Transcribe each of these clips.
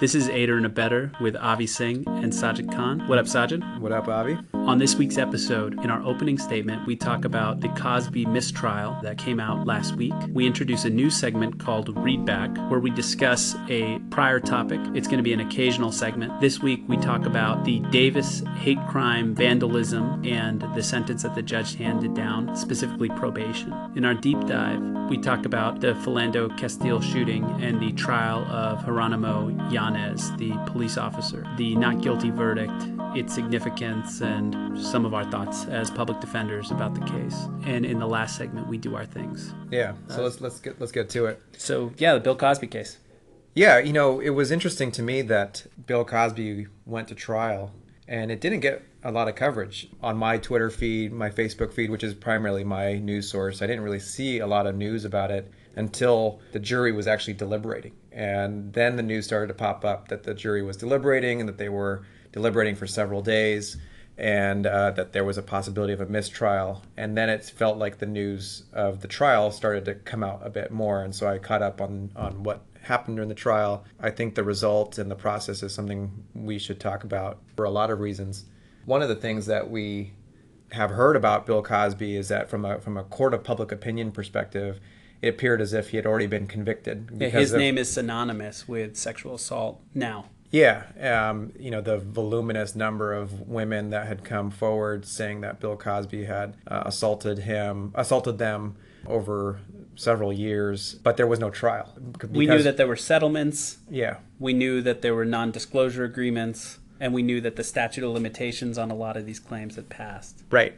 This is Aider and Abettor with Avi Singh and Sajid Khan. What up, Sajid? What up, Avi? On this week's episode, in our opening statement, we talk about the Cosby mistrial that came out last week. We introduce a new segment called Readback, where we discuss a prior topic. It's going to be an occasional segment. This week, we talk about the Davis hate crime vandalism and the sentence that the judge handed down, specifically probation. In our deep dive, we talk about the Philando Castile shooting and the trial of Jeronimo Yanez, the police officer, the not guilty verdict, its significance, and some of our thoughts as public defenders about the case. And in the last segment, we do our things. Yeah. So let's let's get let's get to it. So yeah, the Bill Cosby case. Yeah, you know, it was interesting to me that Bill Cosby went to trial and it didn't get a lot of coverage on my Twitter feed, my Facebook feed, which is primarily my news source. I didn't really see a lot of news about it until the jury was actually deliberating. And then the news started to pop up that the jury was deliberating and that they were deliberating for several days and uh, that there was a possibility of a mistrial. And then it felt like the news of the trial started to come out a bit more. And so I caught up on, on what happened during the trial. I think the result and the process is something we should talk about for a lot of reasons. One of the things that we have heard about Bill Cosby is that from a from a court of public opinion perspective, it appeared as if he had already been convicted. Yeah, his of, name is synonymous with sexual assault now. Yeah, um, you know the voluminous number of women that had come forward saying that Bill Cosby had uh, assaulted him, assaulted them over several years, but there was no trial. Because, we knew that there were settlements. Yeah. We knew that there were non-disclosure agreements, and we knew that the statute of limitations on a lot of these claims had passed. Right,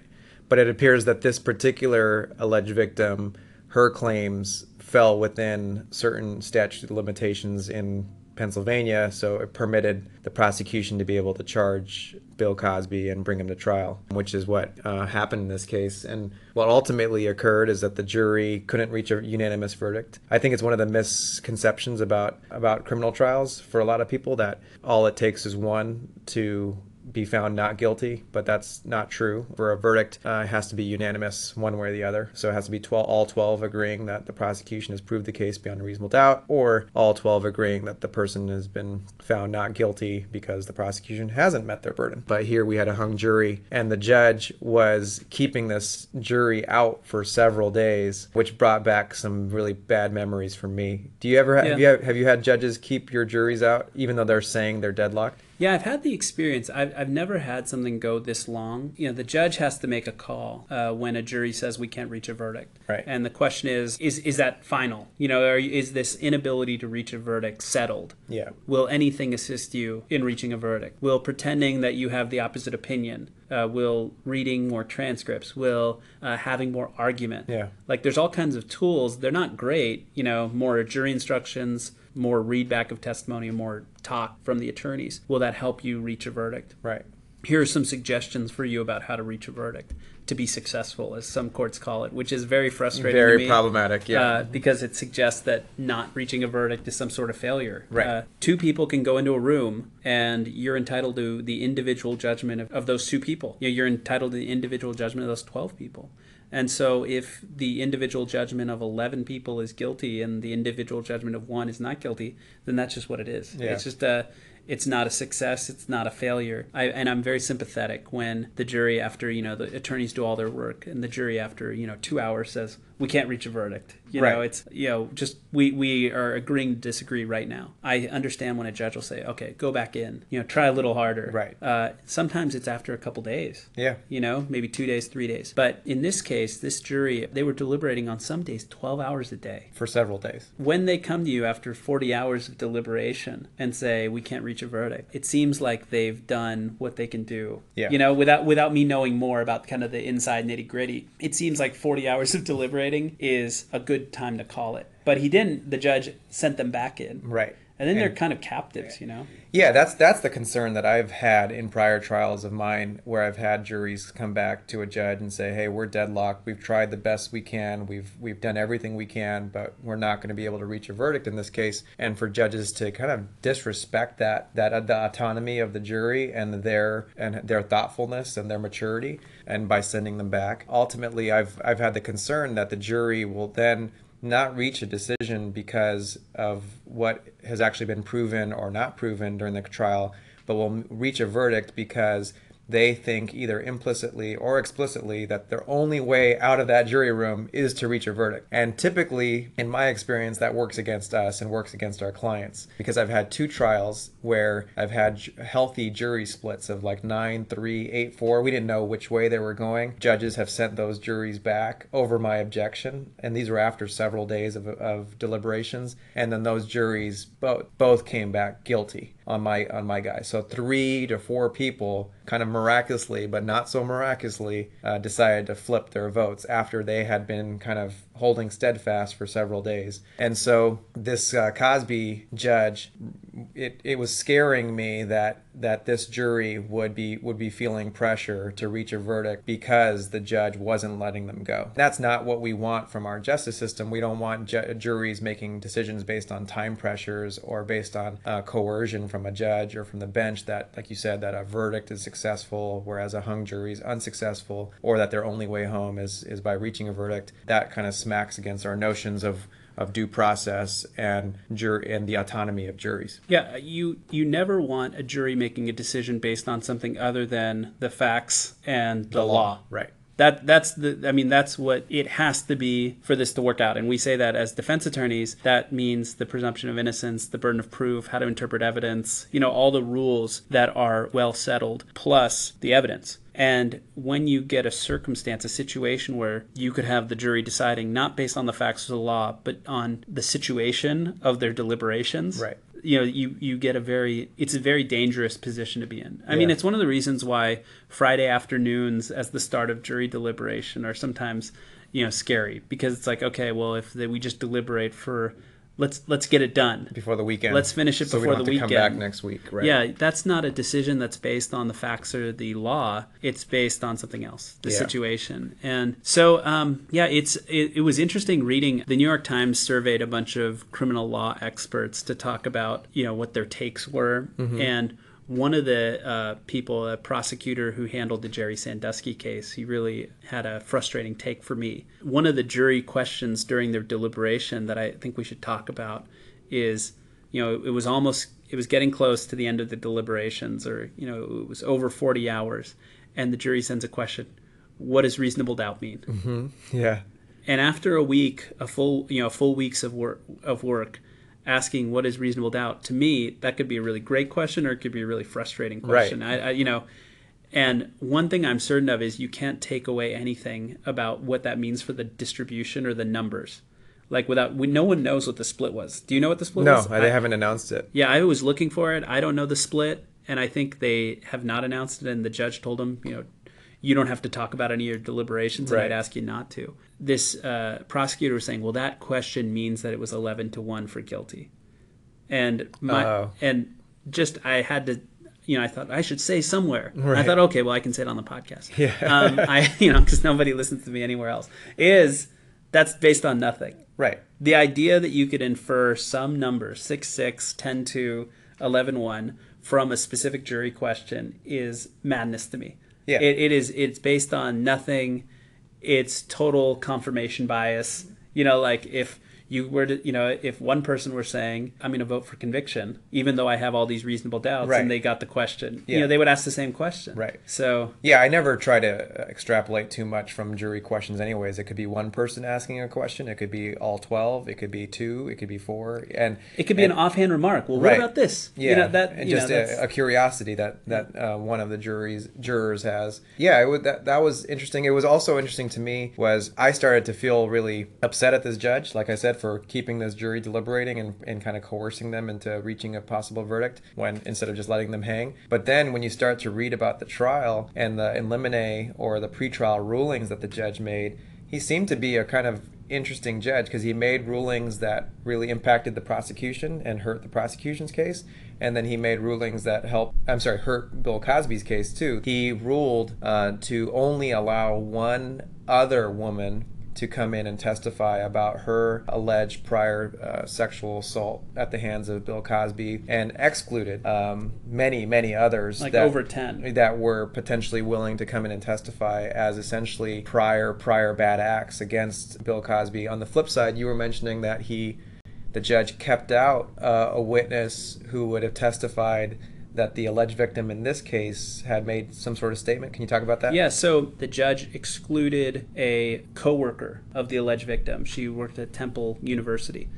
but it appears that this particular alleged victim, her claims fell within certain statute limitations in Pennsylvania, so it permitted the prosecution to be able to charge Bill Cosby and bring him to trial, which is what uh, happened in this case. And what ultimately occurred is that the jury couldn't reach a unanimous verdict. I think it's one of the misconceptions about about criminal trials for a lot of people that all it takes is one to be found not guilty, but that's not true. For a verdict, uh, it has to be unanimous one way or the other. So it has to be 12, all 12 agreeing that the prosecution has proved the case beyond a reasonable doubt, or all 12 agreeing that the person has been found not guilty because the prosecution hasn't met their burden. But here we had a hung jury, and the judge was keeping this jury out for several days, which brought back some really bad memories for me. Do you ever ha- yeah. have, you, have you had judges keep your juries out even though they're saying they're deadlocked? Yeah, I've had the experience. I've, I've never had something go this long. You know, the judge has to make a call uh, when a jury says we can't reach a verdict. Right. And the question is, is is that final? You know, are, is this inability to reach a verdict settled? Yeah. Will anything assist you in reaching a verdict? Will pretending that you have the opposite opinion? Uh, will reading more transcripts? Will uh, having more argument? Yeah. Like there's all kinds of tools. They're not great. You know, more jury instructions more readback of testimony and more talk from the attorneys. Will that help you reach a verdict? Right. Here are some suggestions for you about how to reach a verdict to be successful, as some courts call it, which is very frustrating. Very problematic, yeah. Uh, because it suggests that not reaching a verdict is some sort of failure. Right. Uh, two people can go into a room, and you're entitled to the individual judgment of, of those two people. You know, you're entitled to the individual judgment of those 12 people. And so, if the individual judgment of 11 people is guilty and the individual judgment of one is not guilty, then that's just what it is. Yeah. It's just a it's not a success it's not a failure I, and i'm very sympathetic when the jury after you know the attorneys do all their work and the jury after you know two hours says we can't reach a verdict you right. know it's you know just we we are agreeing to disagree right now i understand when a judge will say okay go back in you know try a little harder right uh, sometimes it's after a couple days yeah you know maybe two days three days but in this case this jury they were deliberating on some days 12 hours a day for several days when they come to you after 40 hours of deliberation and say we can't reach a verdict. It seems like they've done what they can do. Yeah. You know, without without me knowing more about kind of the inside nitty gritty, it seems like 40 hours of deliberating is a good time to call it. But he didn't. The judge sent them back in. Right and then and, they're kind of captives, you know. Yeah, that's that's the concern that I've had in prior trials of mine, where I've had juries come back to a judge and say, "Hey, we're deadlocked. We've tried the best we can. We've we've done everything we can, but we're not going to be able to reach a verdict in this case." And for judges to kind of disrespect that that uh, the autonomy of the jury and their and their thoughtfulness and their maturity, and by sending them back, ultimately, I've I've had the concern that the jury will then not reach a decision because of what has actually been proven or not proven during the trial, but will reach a verdict because they think either implicitly or explicitly that their only way out of that jury room is to reach a verdict. And typically, in my experience, that works against us and works against our clients because I've had two trials where I've had healthy jury splits of like 9 3, 8 4. We didn't know which way they were going. Judges have sent those juries back over my objection, and these were after several days of, of deliberations. And then those juries both, both came back guilty on my on my guy. So three to four people kind of miraculously, but not so miraculously, uh, decided to flip their votes after they had been kind of holding steadfast for several days. And so this uh, Cosby judge, it, it was scaring me that that this jury would be would be feeling pressure to reach a verdict because the judge wasn't letting them go. That's not what we want from our justice system. We don't want ju- juries making decisions based on time pressures or based on uh, coercion from a judge or from the bench that, like you said, that a verdict is successful whereas a hung jury is unsuccessful, or that their only way home is is by reaching a verdict. That kind of smacks against our notions of of due process and jur- and the autonomy of juries. Yeah, you you never want a jury making a decision based on something other than the facts and the, the law. law. Right. That that's the I mean that's what it has to be for this to work out. And we say that as defense attorneys, that means the presumption of innocence, the burden of proof, how to interpret evidence, you know, all the rules that are well settled plus the evidence. And when you get a circumstance, a situation where you could have the jury deciding not based on the facts of the law, but on the situation of their deliberations, right you know you you get a very it's a very dangerous position to be in i yeah. mean it's one of the reasons why friday afternoons as the start of jury deliberation are sometimes you know scary because it's like okay well if they, we just deliberate for let's let's get it done before the weekend. Let's finish it so before the weekend. come back next week, right? Yeah, that's not a decision that's based on the facts or the law. It's based on something else, the yeah. situation. And so, um, yeah, it's it, it, was interesting reading. The New York Times surveyed a bunch of criminal law experts to talk about you know what their takes were mm-hmm. and one of the uh, people, a prosecutor who handled the Jerry Sandusky case, he really had a frustrating take for me. One of the jury questions during their deliberation that I think we should talk about is, you know, it was almost, it was getting close to the end of the deliberations, or, you know, it was over 40 hours, and the jury sends a question What does reasonable doubt mean? Mm-hmm. Yeah. And after a week, a full, you know, full weeks of work, of work, asking what is reasonable doubt to me that could be a really great question or it could be a really frustrating question right. I, I, you know and one thing i'm certain of is you can't take away anything about what that means for the distribution or the numbers like without we, no one knows what the split was do you know what the split no, was no they I, haven't announced it yeah i was looking for it i don't know the split and i think they have not announced it and the judge told them you know you don't have to talk about any of your deliberations, and right. I'd ask you not to. This uh, prosecutor was saying, well, that question means that it was 11 to 1 for guilty. And my, oh. and just, I had to, you know, I thought I should say somewhere. Right. I thought, okay, well, I can say it on the podcast. Yeah. um, I, you know, because nobody listens to me anywhere else. Is that's based on nothing. Right. The idea that you could infer some number, 6 6, 10 2, 11 1, from a specific jury question is madness to me. Yeah. It, it is it's based on nothing. It's total confirmation bias. You know, like if you were to, you know, if one person were saying, I'm going to vote for conviction, even though I have all these reasonable doubts, right. and they got the question, yeah. you know, they would ask the same question. Right. So, yeah, I never try to extrapolate too much from jury questions, anyways. It could be one person asking a question, it could be all 12, it could be two, it could be four, and it could be and, an offhand remark. Well, right. what about this? Yeah. You know, that, and just know, a, a, curiosity that, that uh, one of the juries jurors has. Yeah, it would, that, that was interesting. It was also interesting to me was I started to feel really upset at this judge, like I said, for keeping this jury deliberating and, and kind of coercing them into reaching a possible verdict when instead of just letting them hang. But then when you start to read about the trial and the in limine or the pretrial rulings that the judge made, he seemed to be a kind of interesting judge because he made rulings that really impacted the prosecution and hurt the prosecution's case. And then he made rulings that helped, I'm sorry, hurt Bill Cosby's case too. He ruled uh, to only allow one other woman to come in and testify about her alleged prior uh, sexual assault at the hands of Bill Cosby and excluded um, many, many others. Like that, over 10. That were potentially willing to come in and testify as essentially prior, prior bad acts against Bill Cosby. On the flip side, you were mentioning that he, the judge, kept out uh, a witness who would have testified that the alleged victim in this case had made some sort of statement. Can you talk about that? Yeah, so the judge excluded a coworker of the alleged victim. She worked at Temple University.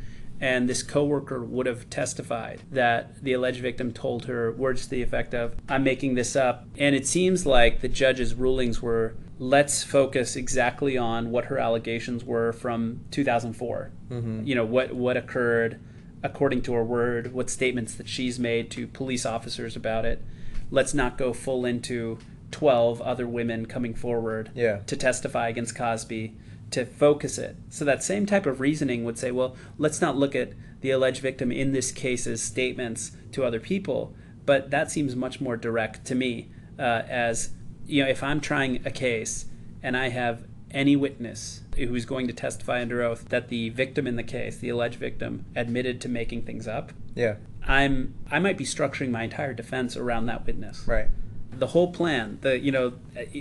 And this coworker would have testified that the alleged victim told her words to the effect of, I'm making this up. And it seems like the judge's rulings were let's focus exactly on what her allegations were from 2004. Mm-hmm. You know, what, what occurred according to her word, what statements that she's made to police officers about it. Let's not go full into 12 other women coming forward yeah. to testify against Cosby to focus it. So that same type of reasoning would say, well, let's not look at the alleged victim in this case's statements to other people, but that seems much more direct to me uh, as you know if I'm trying a case and I have any witness who's going to testify under oath that the victim in the case, the alleged victim, admitted to making things up. Yeah. I'm I might be structuring my entire defense around that witness. Right. The whole plan, the you know,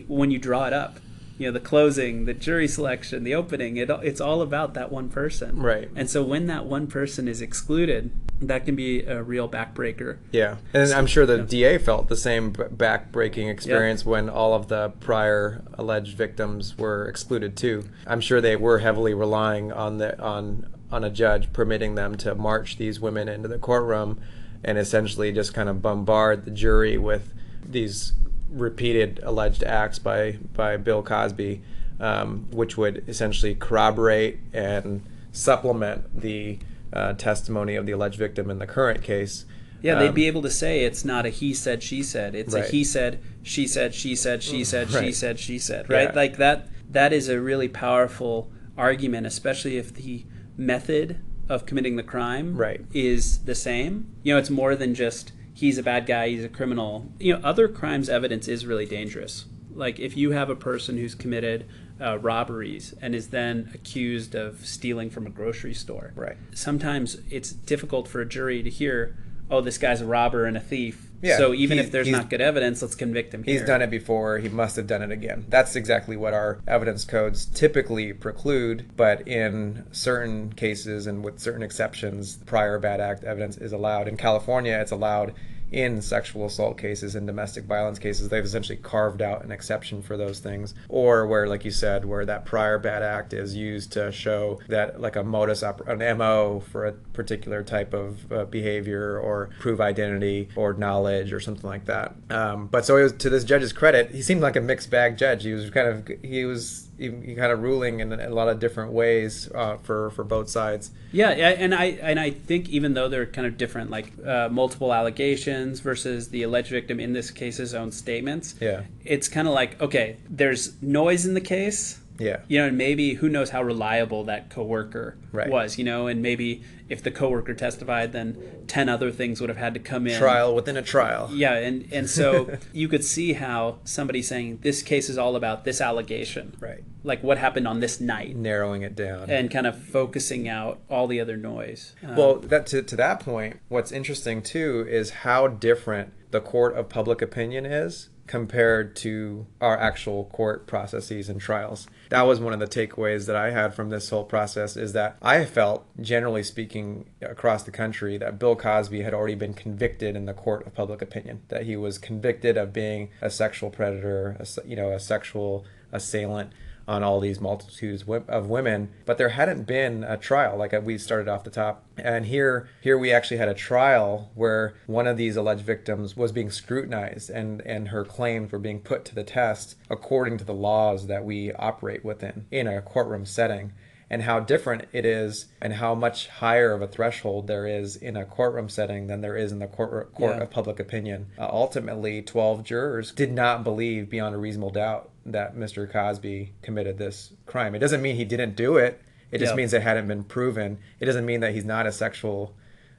when you draw it up, you know, the closing, the jury selection, the opening, it it's all about that one person. Right. And so when that one person is excluded, that can be a real backbreaker. Yeah, and I'm sure the DA felt the same backbreaking experience when all of the prior alleged victims were excluded too. I'm sure they were heavily relying on the on on a judge permitting them to march these women into the courtroom and essentially just kind of bombard the jury with these repeated alleged acts by by Bill Cosby, um, which would essentially corroborate and supplement the uh, testimony of the alleged victim in the current case. Yeah, they'd um, be able to say it's not a he said she said. It's right. a he said she said she said she said right. she said she said. Right? Yeah. Like that. That is a really powerful argument, especially if the method of committing the crime right. is the same. You know, it's more than just he's a bad guy, he's a criminal. You know, other crimes evidence is really dangerous. Like if you have a person who's committed uh, robberies and is then accused of stealing from a grocery store. Right. Sometimes it's difficult for a jury to hear, oh, this guy's a robber and a thief. Yeah, so even if there's not good evidence, let's convict him. He's done it before. He must have done it again. That's exactly what our evidence codes typically preclude. But in certain cases and with certain exceptions, prior bad act evidence is allowed. In California, it's allowed in sexual assault cases and domestic violence cases, they've essentially carved out an exception for those things. Or where, like you said, where that prior bad act is used to show that, like a modus, op- an MO for a particular type of uh, behavior or prove identity or knowledge or something like that. Um, but so was, to this judge's credit, he seemed like a mixed bag judge. He was kind of, he was kind of ruling in a lot of different ways uh, for for both sides. Yeah, and I and I think even though they're kind of different, like uh, multiple allegations versus the alleged victim in this case's own statements. Yeah, it's kind of like okay, there's noise in the case. Yeah. You know, and maybe who knows how reliable that coworker right. was, you know, and maybe if the coworker testified, then 10 other things would have had to come in. Trial within a trial. Yeah. And, and so you could see how somebody saying this case is all about this allegation. Right. Like what happened on this night. Narrowing it down. And kind of focusing out all the other noise. Um, well, that to, to that point, what's interesting too is how different the court of public opinion is compared to our actual court processes and trials. That was one of the takeaways that I had from this whole process is that I felt, generally speaking, across the country, that Bill Cosby had already been convicted in the court of public opinion, that he was convicted of being a sexual predator, a, you know, a sexual assailant on all these multitudes of women, but there hadn't been a trial like we started off the top. And here, here we actually had a trial where one of these alleged victims was being scrutinized, and and her claims were being put to the test according to the laws that we operate within in a courtroom setting and how different it is and how much higher of a threshold there is in a courtroom setting than there is in the court, court yeah. of public opinion. Uh, ultimately, 12 jurors did not believe beyond a reasonable doubt that Mr. Cosby committed this crime. It doesn't mean he didn't do it. It just means it hadn't been proven. It doesn't mean that he's not a sexual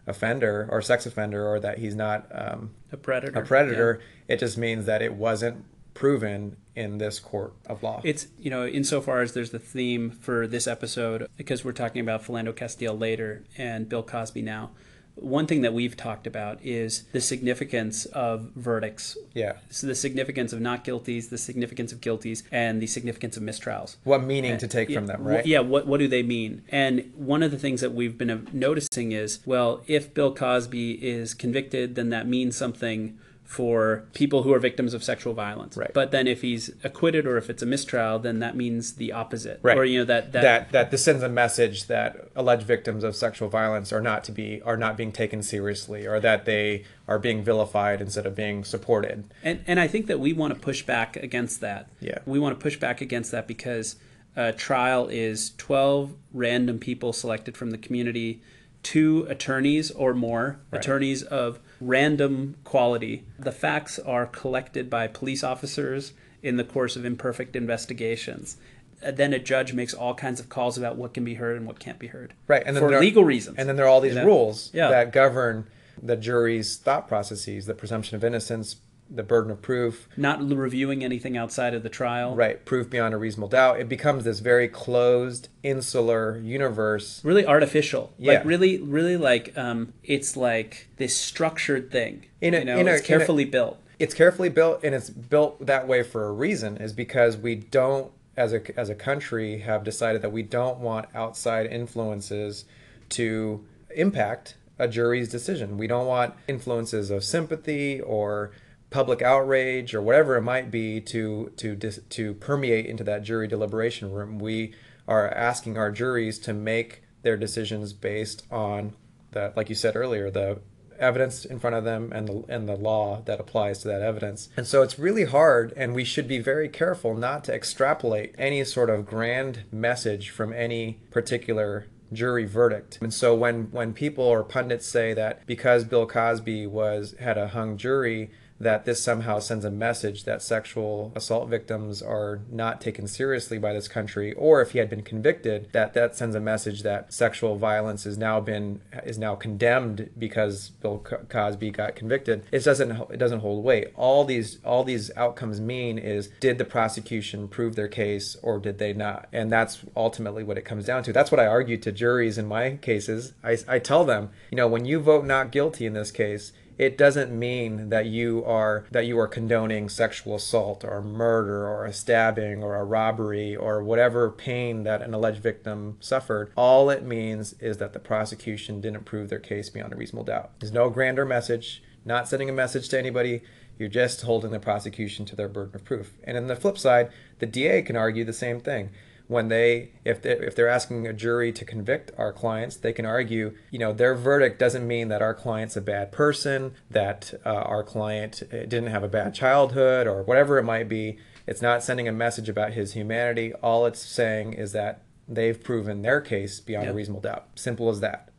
offender or sex offender or that he's not um, a predator. A predator. Yeah. It just means that it wasn't proven in this court of law. It's, you know, insofar as there's the theme for this episode, because we're talking about Philando Castile later and Bill Cosby now. One thing that we've talked about is the significance of verdicts. Yeah. So the significance of not guilties, the significance of guilties, and the significance of mistrials. What meaning to take yeah, from them, right? Yeah, what, what do they mean? And one of the things that we've been uh, noticing is well, if Bill Cosby is convicted, then that means something for people who are victims of sexual violence. Right. But then if he's acquitted or if it's a mistrial, then that means the opposite. Right. Or you know that that, that that this sends a message that alleged victims of sexual violence are not to be are not being taken seriously or that they are being vilified instead of being supported. and and I think that we want to push back against that. Yeah. We want to push back against that because a trial is 12 random people selected from the community, two attorneys or more, attorneys of random quality. The facts are collected by police officers in the course of imperfect investigations. Uh, Then a judge makes all kinds of calls about what can be heard and what can't be heard. Right, and then for there are- legal reasons. And then there are all these You know? rules Yeah. that govern the jury's thought processes, the presumption of innocence, the burden of proof, not reviewing anything outside of the trial. right, proof beyond a reasonable doubt. It becomes this very closed, insular universe. really artificial Yeah. like really really like um it's like this structured thing In a- you know in a- it's a- carefully built It's carefully built, and it's built that way for a reason. Is because we don't, as a as a country, have decided that we don't want outside influences to impact a jury's decision. We don't want influences of sympathy or public outrage or whatever it might be to to to permeate into that jury deliberation room. We are asking our juries to make their decisions based on the like you said earlier the evidence in front of them and the and the law that applies to that evidence. And so it's really hard and we should be very careful not to extrapolate any sort of grand message from any particular jury verdict. And so when when people or pundits say that because Bill Cosby was had a hung jury that this somehow sends a message that sexual assault victims are not taken seriously by this country or if he had been convicted that that sends a message that sexual violence is now been is now condemned because Bill Cosby got convicted. It doesn't it doesn't hold weight. All these all these outcomes mean is did the prosecution prove their case or did they not? And that's ultimately what it comes down to. That's what I argue to juries in my cases. I, I tell them you know when you vote not guilty in this case it doesn't mean that you are that you are condoning sexual assault or murder or a stabbing or a robbery or whatever pain that an alleged victim suffered. All it means is that the prosecution didn't prove their case beyond a reasonable doubt. There's no grander message. Not sending a message to anybody. You're just holding the prosecution to their burden of proof. And on the flip side the da can argue the same thing when they if they if they're asking a jury to convict our clients they can argue you know their verdict doesn't mean that our client's a bad person that uh, our client uh, didn't have a bad childhood or whatever it might be. It's not sending a message about his humanity. All it's saying is that they've proven their case beyond a reasonable doubt. Simple as that.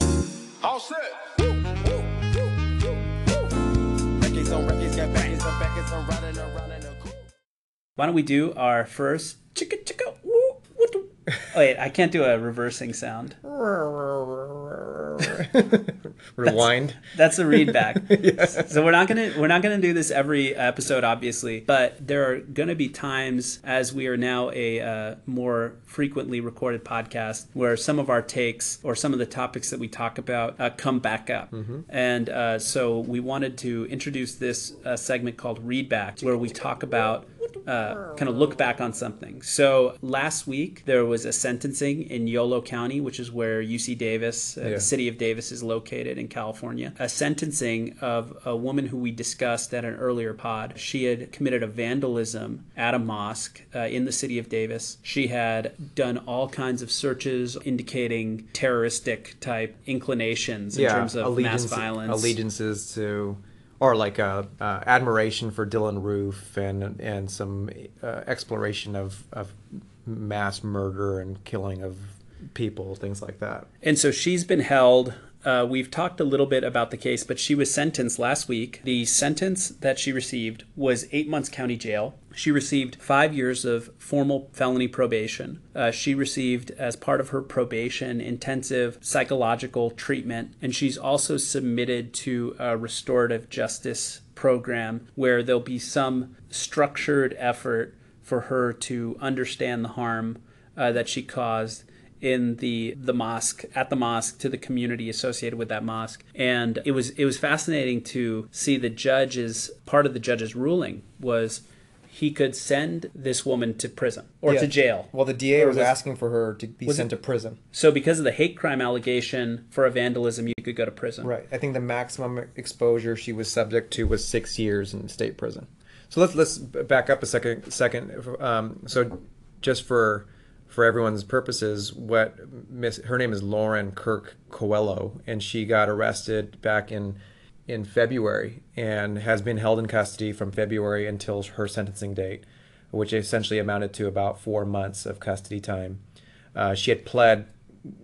All set. Woo, woo, woo. Records on records, on why don't we do our first chicka chicka woo, woo, doo. oh wait i can't do a reversing sound. Rewind. That's a read back. So we're not gonna we're not gonna do this every episode, obviously, but there are gonna be times as we are now a uh, more frequently recorded podcast where some of our takes or some of the topics that we talk about uh, come back up, and uh, so we wanted to introduce this uh, segment called Read Back, where we talk about uh, kind of look back on something. So last week there was a sentencing in Yolo County, which is where UC Davis, uh, Yeah. the city of Davis, is located in California. A sentencing of a woman who we discussed at an earlier pod. She had committed a vandalism at a mosque uh, in the city of Davis. She had done all kinds of searches indicating terroristic type inclinations in terms of mass violence. allegiances to or like uh, uh, admiration for Dylann Roof and and some uh, exploration of, of mass murder and killing of people, things like that. And so she's been held. Uh, we've talked a little bit about the case, but she was sentenced last week. The sentence that she received was eight months county jail. She received five years of formal felony probation. Uh, she received, as part of her probation, intensive psychological treatment, and she's also submitted to a restorative justice program where there'll be some structured effort for her to understand the harm uh, that she caused in the the mosque at the mosque to the community associated with that mosque and it was it was fascinating to see the judge's part of the judge's ruling was he could send this woman to prison or Yeah. to jail Well, the DA was, was- asking for her to be sent it- to prison. so because of the hate crime allegation for a vandalism you could go to prison Right. I think the maximum exposure she was subject to was six years in state prison. So let's let's back up a second. Second. Um, so just for for everyone's purposes, what Miss her name is Lauren Kirk Coelho, and she got arrested back in in February and has been held in custody from February until her sentencing date, which essentially amounted to about four months of custody time. Uh, she had pled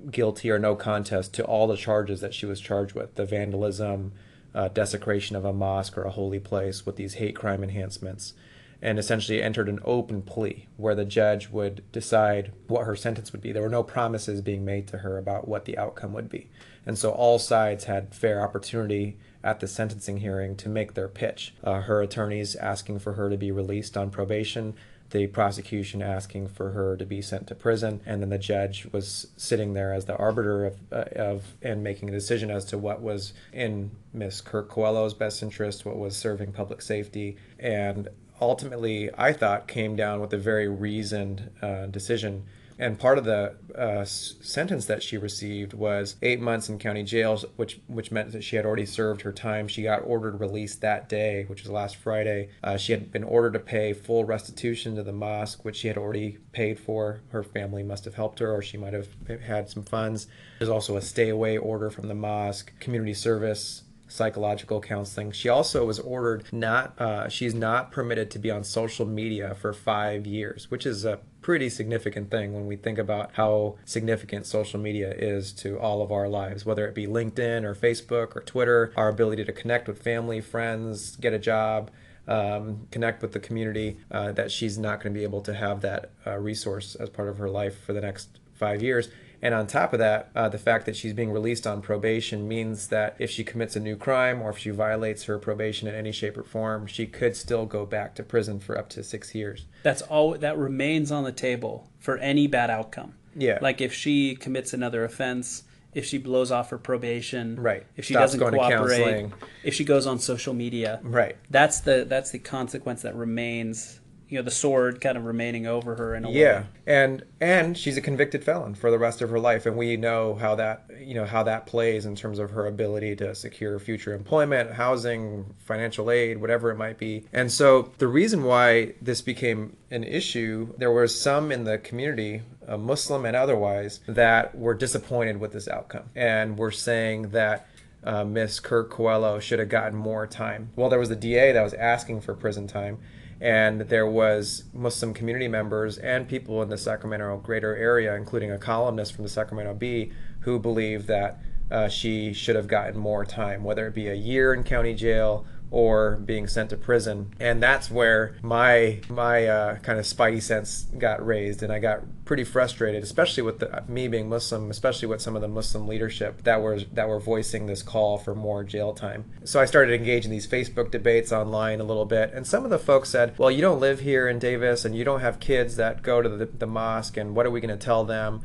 guilty or no contest to all the charges that she was charged with the vandalism, uh, desecration of a mosque or a holy place with these hate crime enhancements, and essentially entered an open plea where the judge would decide what her sentence would be. There were no promises being made to her about what the outcome would be. And so all sides had fair opportunity at the sentencing hearing to make their pitch. Uh, her attorneys asking for her to be released on probation, the prosecution asking for her to be sent to prison, and then the judge was sitting there as the arbiter of, uh, of and making a decision as to what was in Miss Kirk Coelho's best interest, what was serving public safety, and ultimately, I thought came down with a very reasoned uh, decision. And part of the uh, sentence that she received was eight months in county jails, which which meant that she had already served her time. She got ordered released that day, which was last Friday. Uh, she had been ordered to pay full restitution to the mosque, which she had already paid for. Her family must have helped her, or she might have had some funds. There's also a stay away order from the mosque, community service, psychological counseling. She also was ordered not, uh, she's not permitted to be on social media for five years, which is a pretty significant thing when we think about how significant social media is to all of our lives, whether it be LinkedIn or Facebook or Twitter, our ability to connect with family, friends, get a job. Um, connect with the community, uh, that she's not going to be able to have that uh, resource as part of her life for the next five years. And on top of that, uh, the fact that she's being released on probation means that if she commits a new crime or if she violates her probation in any shape or form, she could still go back to prison for up to six years. that's all that remains on the table for any bad outcome Yeah. like if she commits another offense if she blows off her probation Right. if she Stops doesn't cooperate if she goes on social media Right. that's the that's the consequence that remains you know the sword kind of remaining over her in a Yeah, way and and she's a convicted felon for the rest of her life, and we know how that you know how that plays in terms of her ability to secure future employment, housing, financial aid, whatever it might be. And so the reason why this became an issue, there was some in the community, uh, Muslim and otherwise, that were disappointed with this outcome, and were saying that. Uh, Miss Kirk Coelho should have gotten more time. Well, there was the DA that was asking for prison time, and there was Muslim community members and people in the Sacramento greater area, including a columnist from the Sacramento Bee, who believed that uh, she should have gotten more time, whether it be a year in county jail or being sent to prison. And that's where my my uh, kind of spidey sense got raised, and I got pretty frustrated, especially with the, me being Muslim, especially with some of the Muslim leadership that were that were voicing this call for more jail time. So I started engaging these Facebook debates online a little bit, and some of the folks said, "Well, you don't live here in Davis, and you don't have kids that go to the, the mosque, and what are we going to tell them?"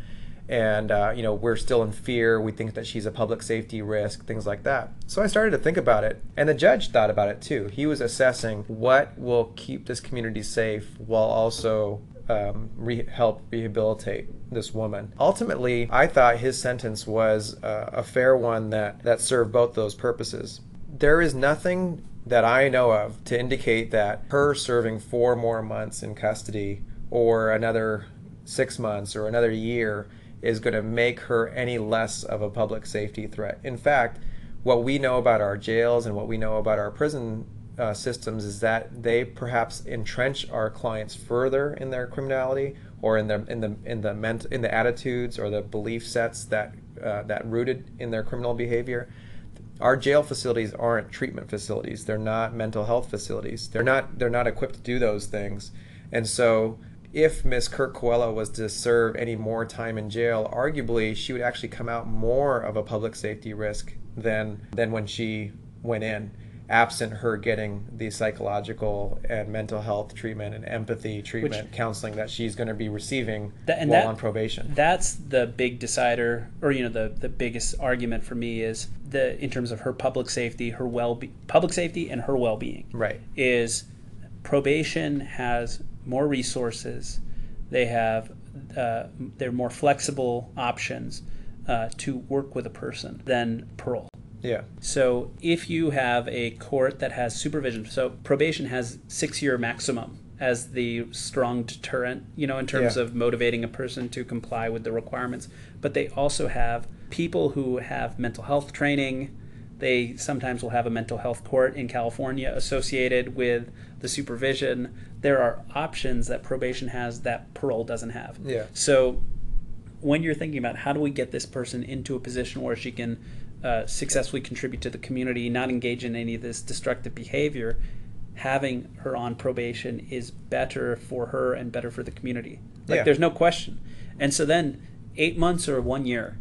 And uh, you know we're still in fear. We think that she's a public safety risk things like that. So i started to think about it. And the judge thought about it too. He was assessing what will keep this community safe while also um, re- help rehabilitate this woman. Ultimately i thought his sentence was uh, a fair one that that served both those purposes. There is nothing that i know of to indicate that her serving four more months in custody or another six months or another year is going to make her any less of a public safety threat. In fact, what we know about our jails and what we know about our prison uh, systems is that they perhaps entrench our clients further in their criminality or in the in the in the ment- in the attitudes or the belief sets that uh, that rooted in their criminal behavior. Our jail facilities aren't treatment facilities. They're not mental health facilities. They're not they're not equipped to do those things. And so if Miss Kirk Coelho was to serve any more time in jail, arguably she would actually come out more of a public safety risk than than when she went in. absent her getting the psychological and mental health treatment and empathy treatment counseling that she's going to be receiving That- and while that- on probation. That's the big decider, or you know, the the biggest argument for me is the in terms of her public safety, her well, public safety, and her well being. right. Is probation has more resources, they have uh, they're more flexible options uh, to work with a person than parole. Yeah. So if you have a court that has supervision, so probation has six year maximum as the strong deterrent, you know, in terms Yeah. of motivating a person to comply with the requirements. But they also have people who have mental health training. They sometimes will have a mental health court in California associated with the supervision. There are options that probation has that parole doesn't have. Yeah. So when you're thinking about how do we get this person into a position where she can uh, successfully contribute to the community, not engage in any of this destructive behavior, having her on probation is better for her and better for the community. Like Yeah. there's no question. And so then eight months or one year,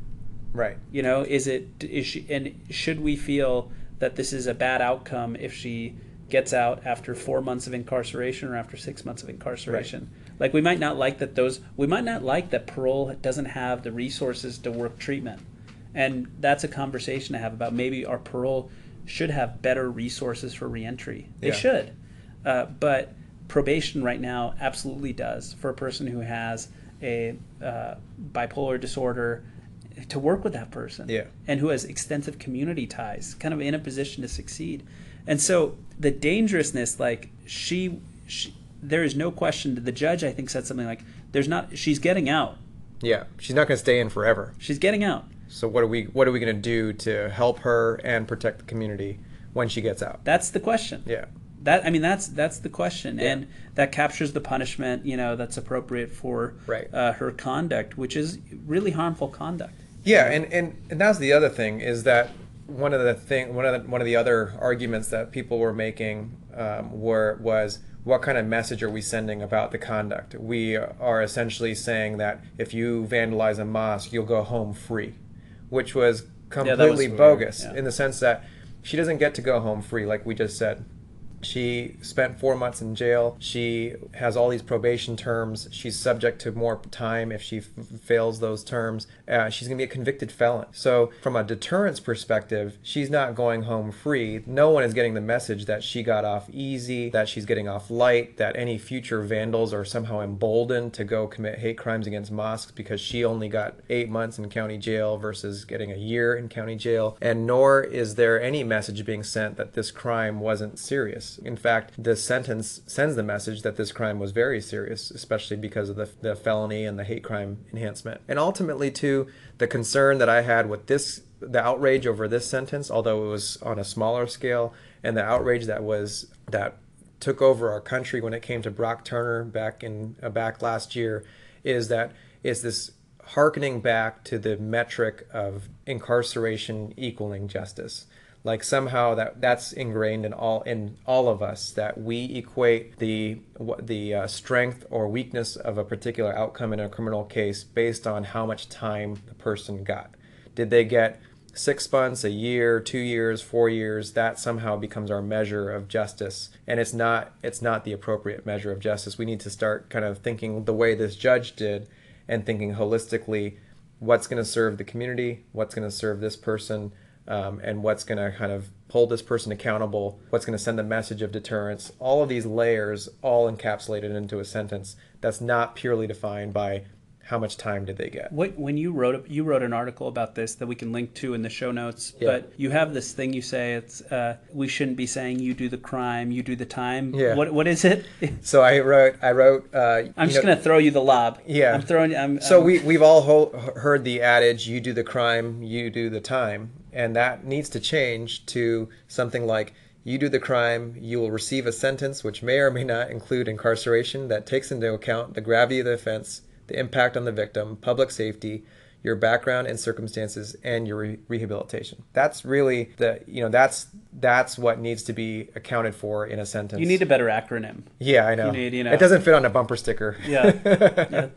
Right. you know, is it is she and should we feel that this is a bad outcome if she gets out after four months of incarceration or after six months of incarceration? Like we might not like that those we might not like that parole doesn't have the resources to work treatment, and that's a conversation to have about maybe our parole should have better resources for reentry. They Yeah. should, uh, but probation right now absolutely does for a person who has a uh, bipolar disorder to work with that person Yeah. and who has extensive community ties kind of in a position to succeed and so the dangerousness like she, she there is no question that the judge i think said something like there's not she's getting out Yeah. She's not going to stay in forever. she's getting out So what are we what are we going to do to help her and protect the community when she gets out? that's the question Yeah. that i mean that's that's the question Yeah. and that captures the punishment you know that's appropriate for Right. uh, her conduct which is really harmful conduct Yeah, and, and, and that's the other thing is that one of the thing one of the, one of the other arguments that people were making um, were was what kind of message are we sending about the conduct? We are essentially saying that if you vandalize a mosque, you'll go home free, which was that was completely bogus yeah. in the sense that she doesn't get to go home free, like we just said. She spent four months in jail. She has all these probation terms. She's subject to more time if she fails those terms. Uh, she's going to be a convicted felon. So, from a deterrence perspective, she's not going home free. No one is getting the message that she got off easy, that she's getting off light, that any future vandals are somehow emboldened to go commit hate crimes against mosques because she only got eight months in county jail versus getting a year in county jail. And nor is there any message being sent that this crime wasn't serious. In fact, this sentence sends the message that this crime was very serious, especially because of the, the felony and the hate crime enhancement. And ultimately, too, the concern that I had with this, the outrage over this sentence, although it was on a smaller scale, and the outrage that was that took over our country when it came to Brock Turner back in uh, back last year, is that is this harkening back to the metric of incarceration equaling justice like somehow that that's ingrained in all in all of us that we equate the the uh, strength or weakness of a particular outcome in a criminal case based on how much time the person got. Did they get six months a year two years four years? That somehow becomes our measure of justice. And it's not it's not the appropriate measure of justice. We need to start kind of thinking the way this judge did and thinking holistically what's going to serve the community what's going to serve this person um, and what's going to kind of hold this person accountable, what's going to send the message of deterrence, all of these layers all encapsulated into a sentence that's not purely defined by how much time did they get. What, when you wrote you wrote an article about this that we can link to in the show notes, Yeah. but you have this thing you say it's uh, we shouldn't be saying you do the crime, you do the time. Yeah. What what is it? So I wrote, I wrote. Uh, I'm just know- gonna throw you the lob. Yeah. I'm throwing. I'm, So I'm- we we've all ho- heard the adage, "You do the crime, you do the time," and that needs to change to something like, "You do the crime, you will receive a sentence which may or may not include incarceration that takes into account the gravity of the offense, the impact on the victim, public safety." Your background and circumstances, and your re- rehabilitation. That's really the you know that's that's what needs to be accounted for in a sentence. you need a better acronym. Yeah, I know. need, you know- It doesn't fit on a bumper sticker. Yeah. Yeah.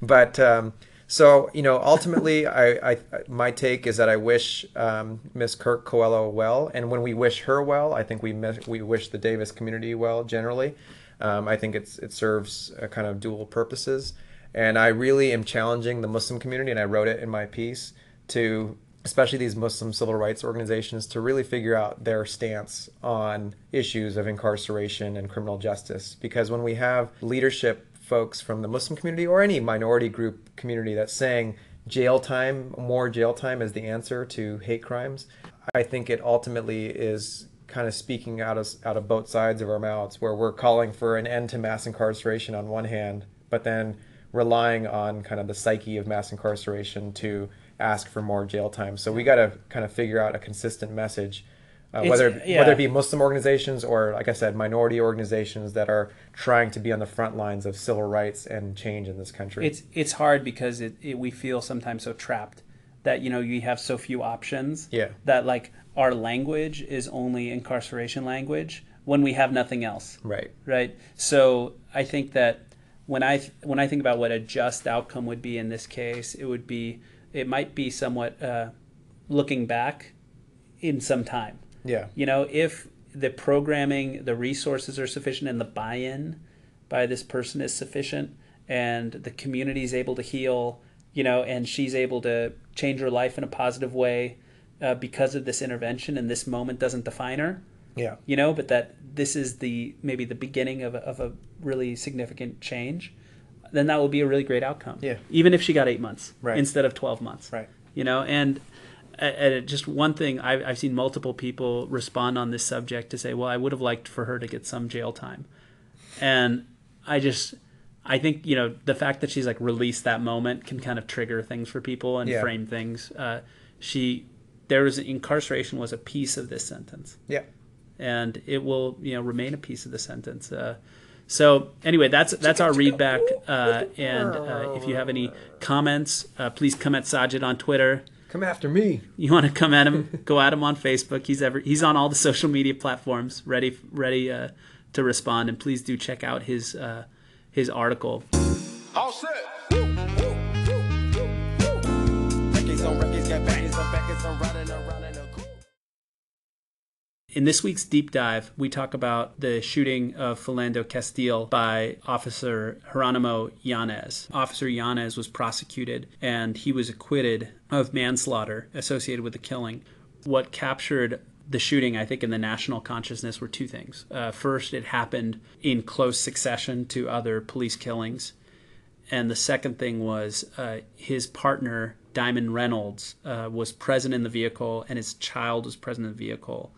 but um, So you know, ultimately, I, I my take is that I wish um, Miss Kirk Coelho well, and when we wish her well, I think we miss, we wish the Davis community well generally. Um, I think it's it serves a kind of dual purposes, and I really am challenging the Muslim community, and I wrote it in my piece to especially these Muslim civil rights organizations to really figure out their stance on issues of incarceration and criminal justice, because when we have leadership folks from the Muslim community or any minority group community that's saying jail time, more jail time is the answer to hate crimes, I think it ultimately is kind of speaking out of out of both sides of our mouths, where we're calling for an end to mass incarceration on one hand, but then relying on kind of the psyche of mass incarceration to ask for more jail time. So we got to kind of figure out a consistent message uh, whether yeah. whether it be Muslim organizations or, like I said, minority organizations that are trying to be on the front lines of civil rights and change in this country. It's it's hard because it, it we feel sometimes so trapped that you know you have so few options. Yeah. That like our language is only incarceration language when we have nothing else. right. Right. So I think that when I when I think about what a just outcome would be in this case, it would be it might be somewhat uh, looking back in some time. Yeah. You know, if the programming, the resources are sufficient, and the buy-in by this person is sufficient, and the community is able to heal, you know, and she's able to change her life in a positive way uh, because of this intervention, and this moment doesn't define her Yeah. you know, but that this is the maybe the beginning of a, of a really significant change, then that will be a really great outcome. Yeah. Even if she got eight months Right. instead of 12 months. Right. You know, and, and just one thing, I've, I've seen multiple people respond on this subject to say, well, I would have liked for her to get some jail time. And I just, I think, you know, the fact that she's like released that moment can kind of trigger things for people and Yeah. frame things. Uh, she, there was incarceration was a piece of this sentence Yeah. and it will you know remain a piece of the sentence. Uh, so anyway, that's that's our readback. Uh, and uh, if you have any comments, uh, please come at Sajid on Twitter. Come after me. You want to come at him? go at him on Facebook. He's ever he's on all the social media platforms, ready ready uh, to respond. And please do check out his uh, his article. All set. Woo, woo, woo, woo, woo. Records on records, got backers on backers, I'm riding around in a coupe. In this week's deep dive, we talk about the shooting of Philando Castile by Officer Jeronimo Yanez. Officer Yanez was prosecuted and he was acquitted of manslaughter associated with the killing. What captured the shooting, I think, in the national consciousness were two things. Uh, first, it happened in close succession to other police killings. And the second thing was uh, his partner, Diamond Reynolds, uh, was present in the vehicle and his child was present in the vehicle.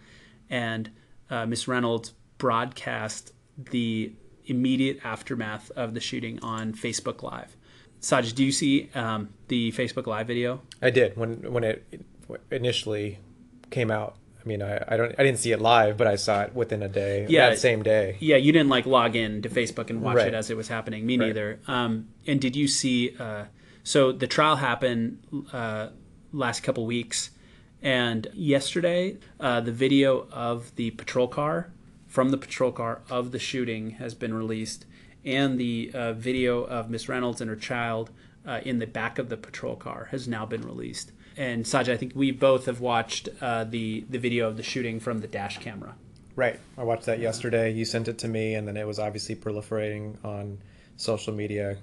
And uh, Miss Reynolds broadcast the immediate aftermath of the shooting on Facebook Live. Saj, do you see um, the Facebook Live video? I did when when it initially came out. I mean, I, I don't I didn't see it live, but I saw it within a day. Yeah. that same day. Yeah, you didn't like log in to Facebook and watch Right. it as it was happening. Me Right. neither. Um, and did you see? Uh, so the trial happened uh, last couple weeks, and yesterday uh, the video of the patrol car from the patrol car of the shooting has been released, and the uh, video of Miss Reynolds and her child uh, in the back of the patrol car has now been released. And Saj, I think we both have watched uh, the the video of the shooting from the dash camera. Right. I watched that yesterday. You sent it to me, and then it was obviously proliferating on social media.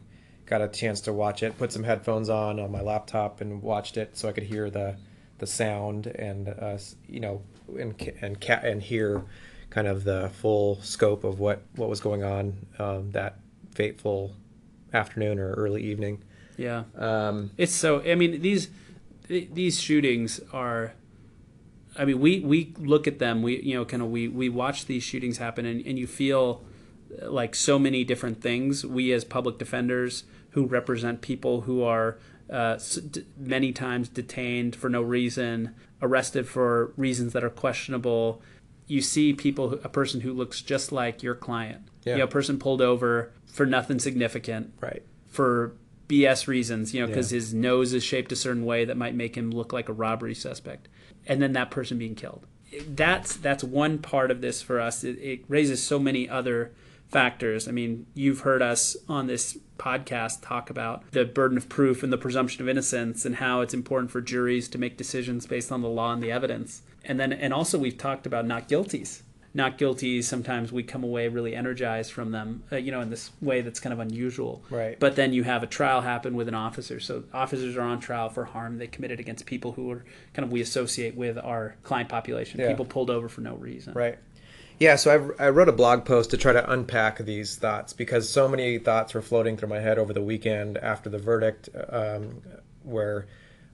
Got a chance to watch it. Put some headphones on on my laptop and watched it so I could hear the the sound and uh, you know and and ca- and hear kind of the full scope of what what was going on um, that fateful afternoon or early evening. Yeah. Um, It's so. I mean, these th- these shootings are. I mean, we we look at them. We you know kind of we we watch these shootings happen, and, and you feel uh, like so many different things. We as public defenders who represent people who are uh, many times detained for no reason, arrested for reasons that are questionable. You see people, a person who looks just like your client. Yeah. You know, a person pulled over for nothing significant right. for BS reasons, you know, because Yeah. his nose is shaped a certain way that might make him look like a robbery suspect, and then that person being killed. That's that's one part of this for us. It, it raises so many other factors. I mean, you've heard us on this podcast talk about the burden of proof and the presumption of innocence and how it's important for juries to make decisions based on the law and the evidence. And then and also we've talked about not guilties. Not guilty. Sometimes we come away really energized from them, uh, you know, in this way that's kind of unusual. Right. But then you have a trial happen with an officer. So officers are on trial for harm they committed against people who are kind of we associate with our client population. Yeah. People pulled over for no reason. Right. Yeah, so I, I wrote a blog post to try to unpack these thoughts because so many thoughts were floating through my head over the weekend after the verdict, um, where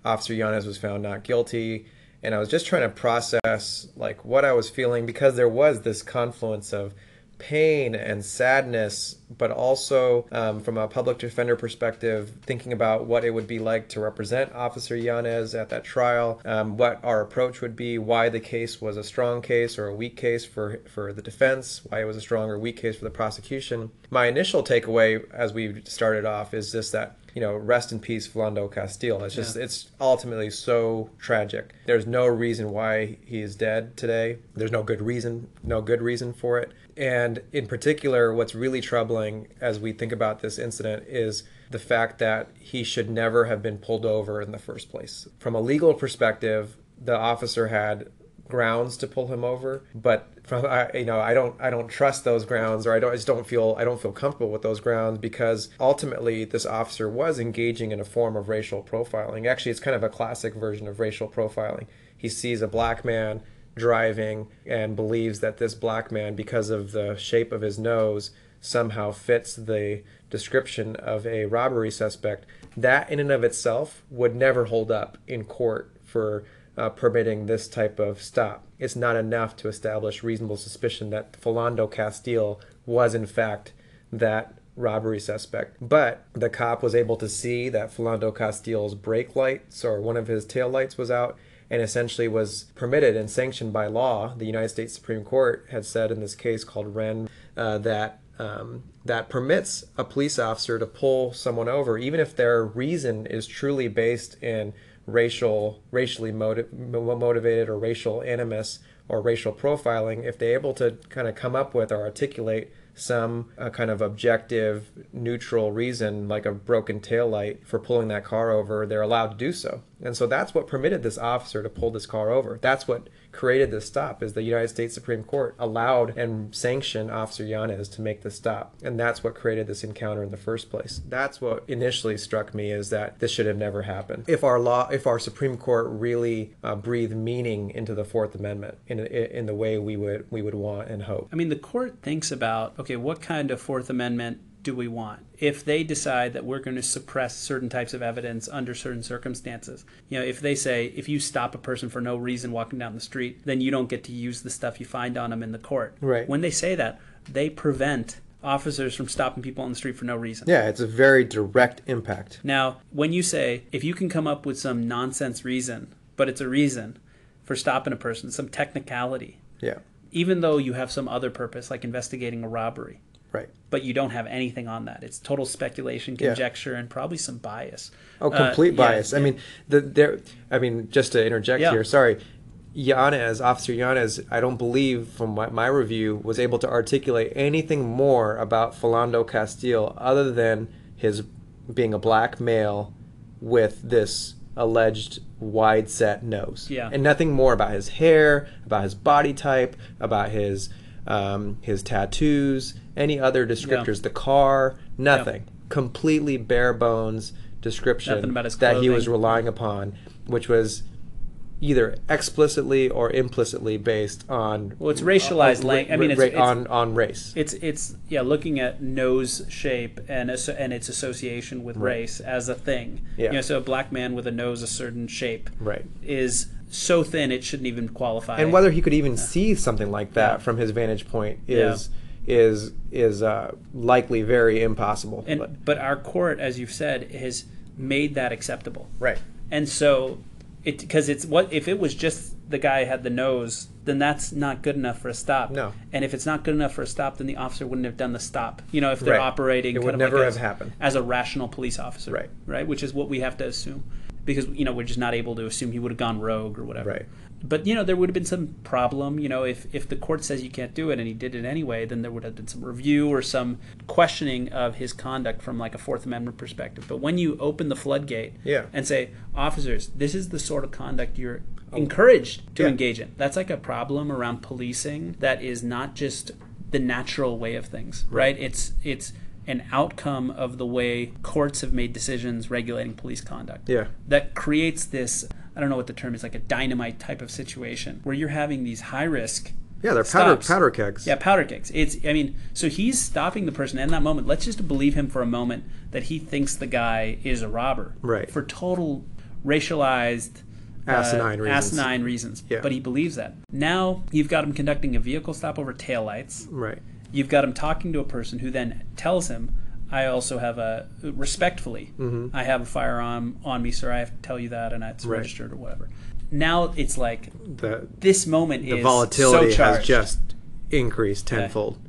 Officer Yanez was found not guilty, and I was just trying to process like what I was feeling because there was this confluence of pain and sadness, but also um, from a public defender perspective, thinking about what it would be like to represent Officer Yanez at that trial, um, what our approach would be, why the case was a strong case or a weak case for, for the defense, why it was a strong or weak case for the prosecution. My initial takeaway as we started off is just that you know, rest in peace, Philando Castile. It's just, Yeah. it's ultimately so tragic. There's no reason why he is dead today. There's no good reason, no good reason for it. And in particular, what's really troubling as we think about this incident is the fact that he should never have been pulled over in the first place. From a legal perspective, the officer had grounds to pull him over, but from I, you know I don't I don't trust those grounds or I don't I just don't feel I don't feel comfortable with those grounds because ultimately this officer was engaging in a form of racial profiling. Actually, it's kind of a classic version of racial profiling. He sees a black man driving and believes that this black man because of the shape of his nose somehow fits the description of a robbery suspect. That in and of itself would never hold up in court for uh, permitting this type of stop. It's not enough to establish reasonable suspicion that Philando Castile was in fact that robbery suspect. But the cop was able to see that Philando Castile's brake lights or one of his tail lights was out and essentially was permitted and sanctioned by law. The United States Supreme Court had said in this case called Whren uh, that um, that permits a police officer to pull someone over, even if their reason is truly based in racial, racially motiv- motivated or racial animus or racial profiling. If they're able to kind of come up with or articulate some uh, kind of objective, neutral reason, like a broken taillight, for pulling that car over, they're allowed to do so. And so that's what permitted this officer to pull this car over. That's what created this stop is the United States Supreme Court allowed and sanctioned Officer Yanez to make the stop. And that's what created this encounter in the first place. That's what initially struck me is that this should have never happened. If our law, if our Supreme Court really uh, breathed meaning into the Fourth Amendment in, in the way we would we would want and hope. I mean, the court thinks about okay, what kind of Fourth Amendment do we want? If they decide that we're going to suppress certain types of evidence under certain circumstances, you know, if they say if you stop a person for no reason walking down the street, then you don't get to use the stuff you find on them in the court. Right. When they say that, they prevent officers from stopping people on the street for no reason. Yeah, it's a very direct impact. Now, when you say if you can come up with some nonsense reason, but it's a reason for stopping a person, some technicality, Yeah, even though you have some other purpose like investigating a robbery, right. but you don't have anything on that. It's total speculation, Yeah. conjecture, and probably some bias. Oh, Uh, complete yeah, bias. I mean, the there. I mean, just to interject Yeah. here. Sorry, Yanez, Officer Yanez. I don't believe from my, my review was able to articulate anything more about Philando Castile other than his being a black male with this alleged wide set nose. Yeah. And nothing more about his hair, about his body type, about his um, his tattoos, any other descriptors, the car, nothing. Completely bare bones description Nothing about his that he was relying upon, which was either explicitly or implicitly based on Well, it's racialized on, lang- I mean, it's- it's- on on race. It's it's yeah, looking at nose shape and and its association with Right. race as a thing. Yeah. You know, so a black man with a nose a certain shape Right. is so thin it shouldn't even qualify. and whether he could even see something like that Yeah. from his vantage point is is is uh, likely very impossible. and But- but our court, as you've said, has made that acceptable. right. And so it because it's what if it was just the guy had the nose, then that's not good enough for a stop. No. And if it's not good enough for a stop, then the officer wouldn't have done the stop. You know, if they're Right. operating It would never like have as, happened. as a rational police officer. Right. Right. Which is what we have to assume. Because you know we're just not able to assume he would have gone rogue or whatever. Right. but you know there would have been some problem you know if if the court says you can't do it and he did it anyway then there would have been some review or some questioning of his conduct from like a fourth amendment perspective but when you open the floodgate Yeah. and say officers this is the sort of conduct you're oh. encouraged to Yeah. engage in that's like a problem around policing that is not just the natural way of things right, it's it's an outcome of the way courts have made decisions regulating police conduct Yeah. that creates this I don't know what the term is like a dynamite type of situation where you're having these high risk Yeah, they're powder stops. powder kegs. yeah powder kegs it's I mean so he's stopping the person in that moment let's just believe him for a moment that he thinks the guy is a robber Right. for total racialized uh, Asinine reasons. asinine reasons Yeah. but he believes that now you've got him conducting a vehicle stop over taillights Right. You've got him talking to a person who then tells him i also have a respectfully i have a firearm on me sir i have to tell you that and it's Mm-hmm. Right. registered or whatever now it's like The this moment the is volatility so has just increased tenfold.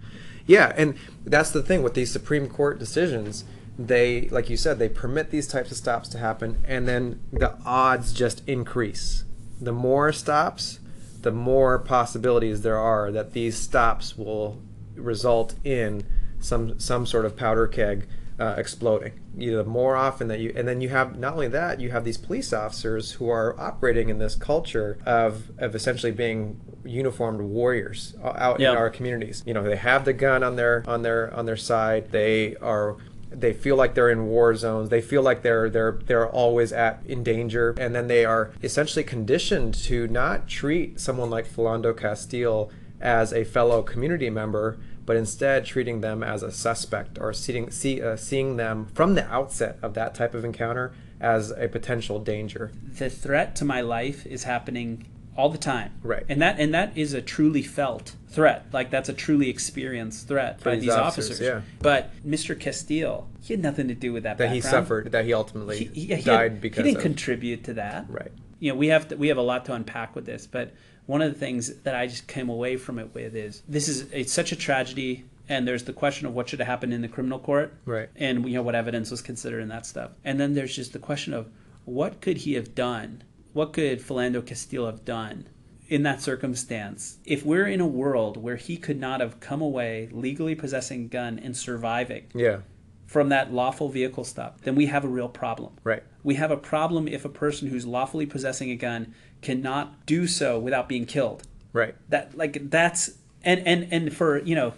Yeah, and that's the thing with these Supreme Court decisions. They, like you said, they permit these types of stops to happen, and then the odds just increase. The more stops, the more possibilities there are that these stops will result in some some sort of powder keg uh, exploding. You know, more often that you, and then you have not only that, you have these police officers who are operating in this culture of of essentially being uniformed warriors uh, out in our communities. You know, they have the gun on their on their on their side. They are they feel like they're in war zones. They feel like they're they're they're always at in danger, and then they are essentially conditioned to not treat someone like Philando Castile as a fellow community member, but instead treating them as a suspect or seeing see, uh, seeing them from the outset of that type of encounter as a potential danger. the threat to my life is happening all the time Right. and that and that is a truly felt threat like that's a truly experienced threat by these these officers, officers, yeah. but mr castile he had nothing to do with that That he suffered, that he ultimately he, he- he died had- because he didn't of. contribute to that Right. you know we have to, we have a lot to unpack with this but one of the things that i just came away from it with is this is it's such a tragedy and there's the question of what should have happened in the criminal court Right. and you know what evidence was considered and that stuff and then there's just the question of what could he have done what could philando castile have done in that circumstance if we're in a world where he could not have come away legally possessing a gun and surviving Yeah. from that lawful vehicle stop, then we have a real problem. Right. We have a problem if a person who's lawfully possessing a gun cannot do so without being killed. Right. That like that's and and and for you know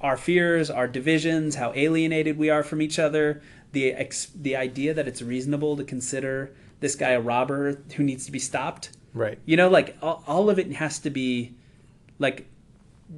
our fears, our divisions, how alienated we are from each other, the ex, the idea that it's reasonable to consider this guy a robber who needs to be stopped. Right. You know, like all, all of it has to be like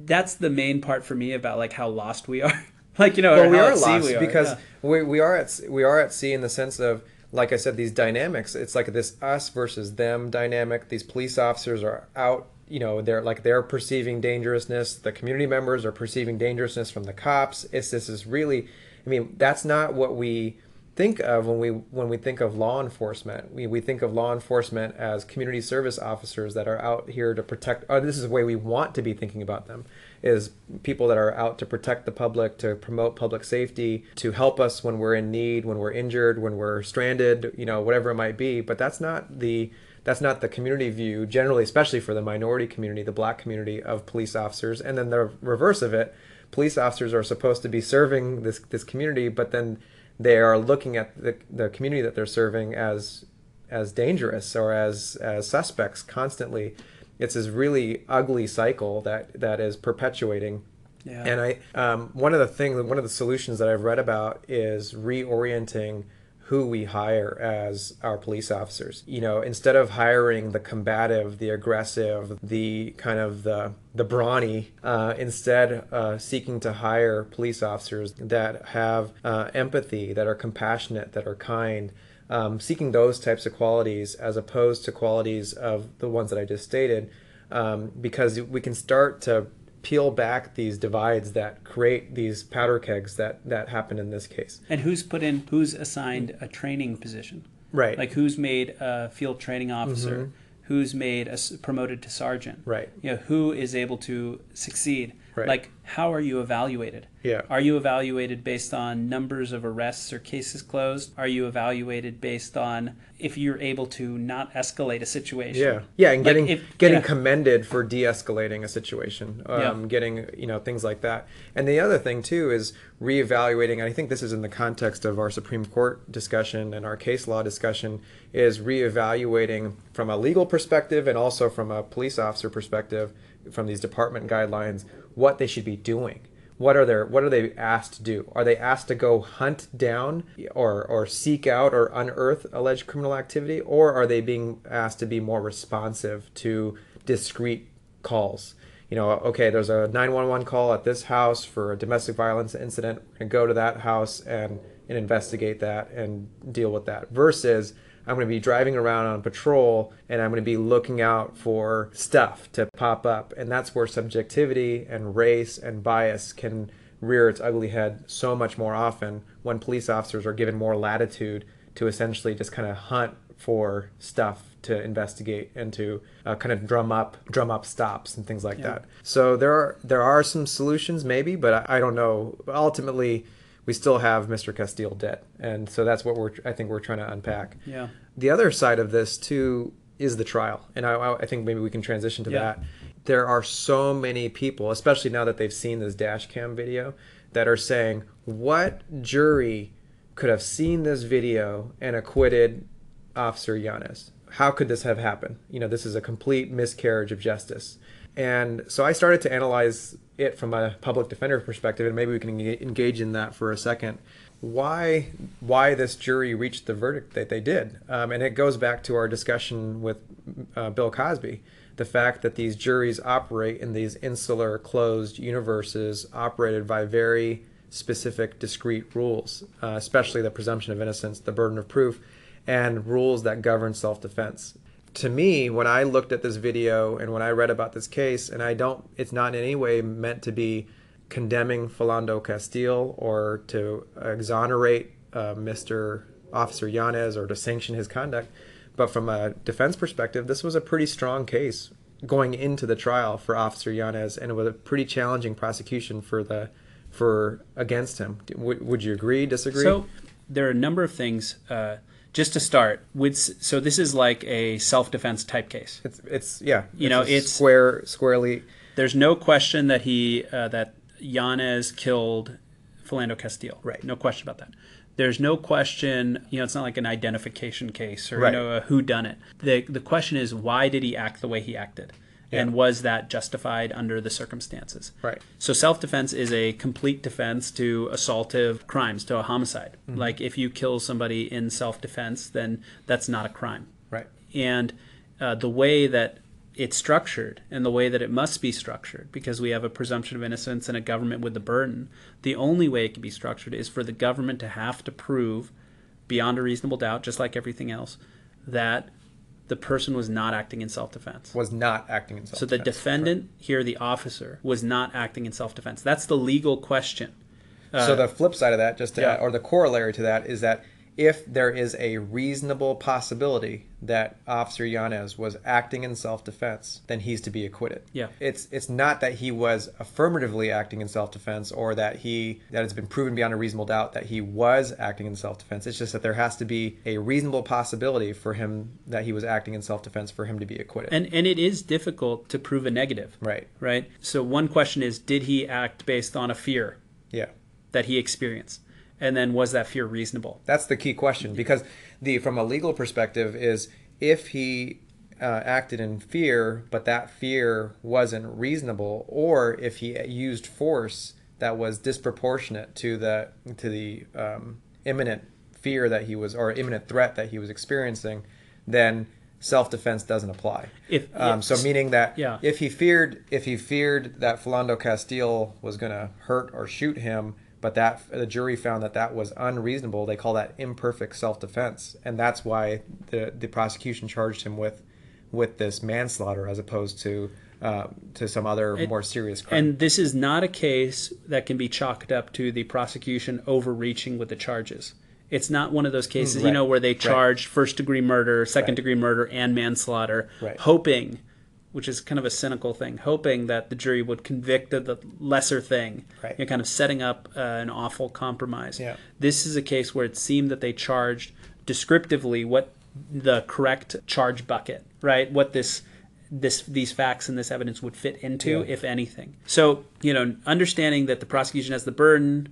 that's the main part for me about like how lost we are. like you know, well, we are lost we are, because yeah. we, we are at we are at sea in the sense of like I said these dynamics. It's like this us versus them dynamic. These police officers are out. You know, they're like they're perceiving dangerousness. The community members are perceiving dangerousness from the cops. It's this is really. I mean, that's not what we think of when we when we think of law enforcement. We, we think of law enforcement as community service officers that are out here to protect. Or this is the way we want to be thinking about them is people that are out to protect the public, to promote public safety, to help us when we're in need, when we're injured, when we're stranded, you know, whatever it might be. But that's not the that's not the community view generally, especially for the minority community, the black community of police officers. And then the reverse of it, police officers are supposed to be serving this this community, but then they are looking at the, the community that they're serving as as dangerous or as as suspects constantly. It's this really ugly cycle that that is perpetuating. Yeah. And I um, one of the things one of the solutions that I've read about is reorienting who we hire as our police officers. You know, instead of hiring the combative, the aggressive, the kind of the the brawny, uh, instead uh, seeking to hire police officers that have uh, empathy, that are compassionate, that are kind, um, seeking those types of qualities as opposed to qualities of the ones that I just stated, um, because we can start to peel back these divides that create these powder kegs that that happen in this case. And who's put in? Who's assigned a training position? Right. Mm-hmm. Like who's made a field training officer? Who's made a promoted to sergeant? Right. You know who is able to succeed? Right. Like how are you evaluated? Yeah. Are you evaluated based on numbers of arrests or cases closed? Are you evaluated based on if you're able to not escalate a situation? Yeah, yeah, and Like, getting if- getting yeah. commended for de-escalating a situation, um, Yeah. getting you know things like that. And the other thing too is reevaluating. And I think this is in the context of our Supreme Court discussion and our case law discussion is reevaluating from a legal perspective and also from a police officer perspective, from these department guidelines, what they should be doing. What are their what are they asked to do? Are they asked to go hunt down or or seek out or unearth alleged criminal activity, or are they being asked to be more responsive to discrete calls? You know, okay, there's a 911 call at this house for a domestic violence incident. Gonna go to that house and and investigate that and deal with that. Versus I'm going to be driving around on patrol and I'm going to be looking out for stuff to pop up. And that's where subjectivity and race and bias can rear its ugly head so much more often when police officers are given more latitude to essentially just kind of hunt for stuff to investigate and to uh, kind of drum up drum up stops and things like that. So there are there are some solutions maybe, but I, I don't know. Ultimately, we still have Mr. Castile debt, and so that's what we're I think we're trying to unpack. Yeah. The other side of this too is the trial, and I, I think maybe we can transition to Yeah. that. There are so many people, especially now that they've seen this dash cam video, that are saying, "What jury could have seen this video and acquitted Officer Yanez? How could this have happened? You know, this is a complete miscarriage of justice." And so I started to analyze it from a public defender perspective, and maybe we can engage in that for a second. Why, why this jury reached the verdict that they did, um, and it goes back to our discussion with uh, Bill Cosby, the fact that these juries operate in these insular, closed universes, operated by very specific, discrete rules, uh, especially the presumption of innocence, the burden of proof, and rules that govern self-defense to me, when I looked at this video and when I read about this case, and I don't, it's not in any way meant to be condemning Philando Castile or to exonerate uh, Mr. Officer Yanez or to sanction his conduct. But from a defense perspective, this was a pretty strong case going into the trial for Officer Yanez, and it was a pretty challenging prosecution for the for against him. Would, would you agree? Disagree? So there are a number of things. Uh, just to start, with, so this is like a self-defense type case. it's it's yeah. You know, it's- square squarely There's no question that he uh, that Yanez killed Philando Castile. Right. No question about that. There's no question. You know, it's not like an identification case or Right. you know a who done it. The the question is why did he act the way he acted, and was that justified under the circumstances? Right. So self defense is a complete defense to assaultive crimes, to a homicide. Mm-hmm. Like if you kill somebody in self defense, then that's not a crime right. and uh, the way that it's structured and the way that it must be structured because we have a presumption of innocence and a government with the burden the only way it can be structured is for the government to have to prove beyond a reasonable doubt just like everything else that the person was not acting in self-defense Was not acting in self. Defense. So the defendant here the officer was not acting in self-defense that's the legal question so uh, the flip side of that, just to yeah. add, or the corollary to that, is that if there is a reasonable possibility that Officer Yanez was acting in self-defense, then he's to be acquitted. Yeah. It's it's not that he was affirmatively acting in self-defense or that he that it's been proven beyond a reasonable doubt that he was acting in self-defense. It's just that there has to be a reasonable possibility for him that he was acting in self-defense for him to be acquitted. and and it is difficult to prove a negative right. right so one question is did he act based on a fear Yeah. that he experienced and then was that fear reasonable That's the key question because the from a legal perspective is if he uh, acted in fear, but that fear wasn't reasonable, or if he used force that was disproportionate to the to the um, imminent fear that he was or imminent threat that he was experiencing, then self-defense doesn't apply. If- um, so meaning that yeah. if he feared if he feared that Philando Castile was going to hurt or shoot him, but that the jury found that that was unreasonable, they call that imperfect self-defense, and that's why the the prosecution charged him with with this manslaughter as opposed to uh, to some other more serious crime. and this is not a case that can be chalked up to the prosecution overreaching with the charges it's not one of those cases you know where they Right. charged first degree murder second Right. degree murder and manslaughter Right. hoping which is kind of a cynical thing, hoping that the jury would convict of the lesser thing, Right. you know, kind of setting up uh, an awful compromise. Yeah. This is a case where it seemed that they charged descriptively what the correct charge bucket, right? What this this these facts and this evidence would fit into, Yeah. if anything. So, you know, understanding that the prosecution has the burden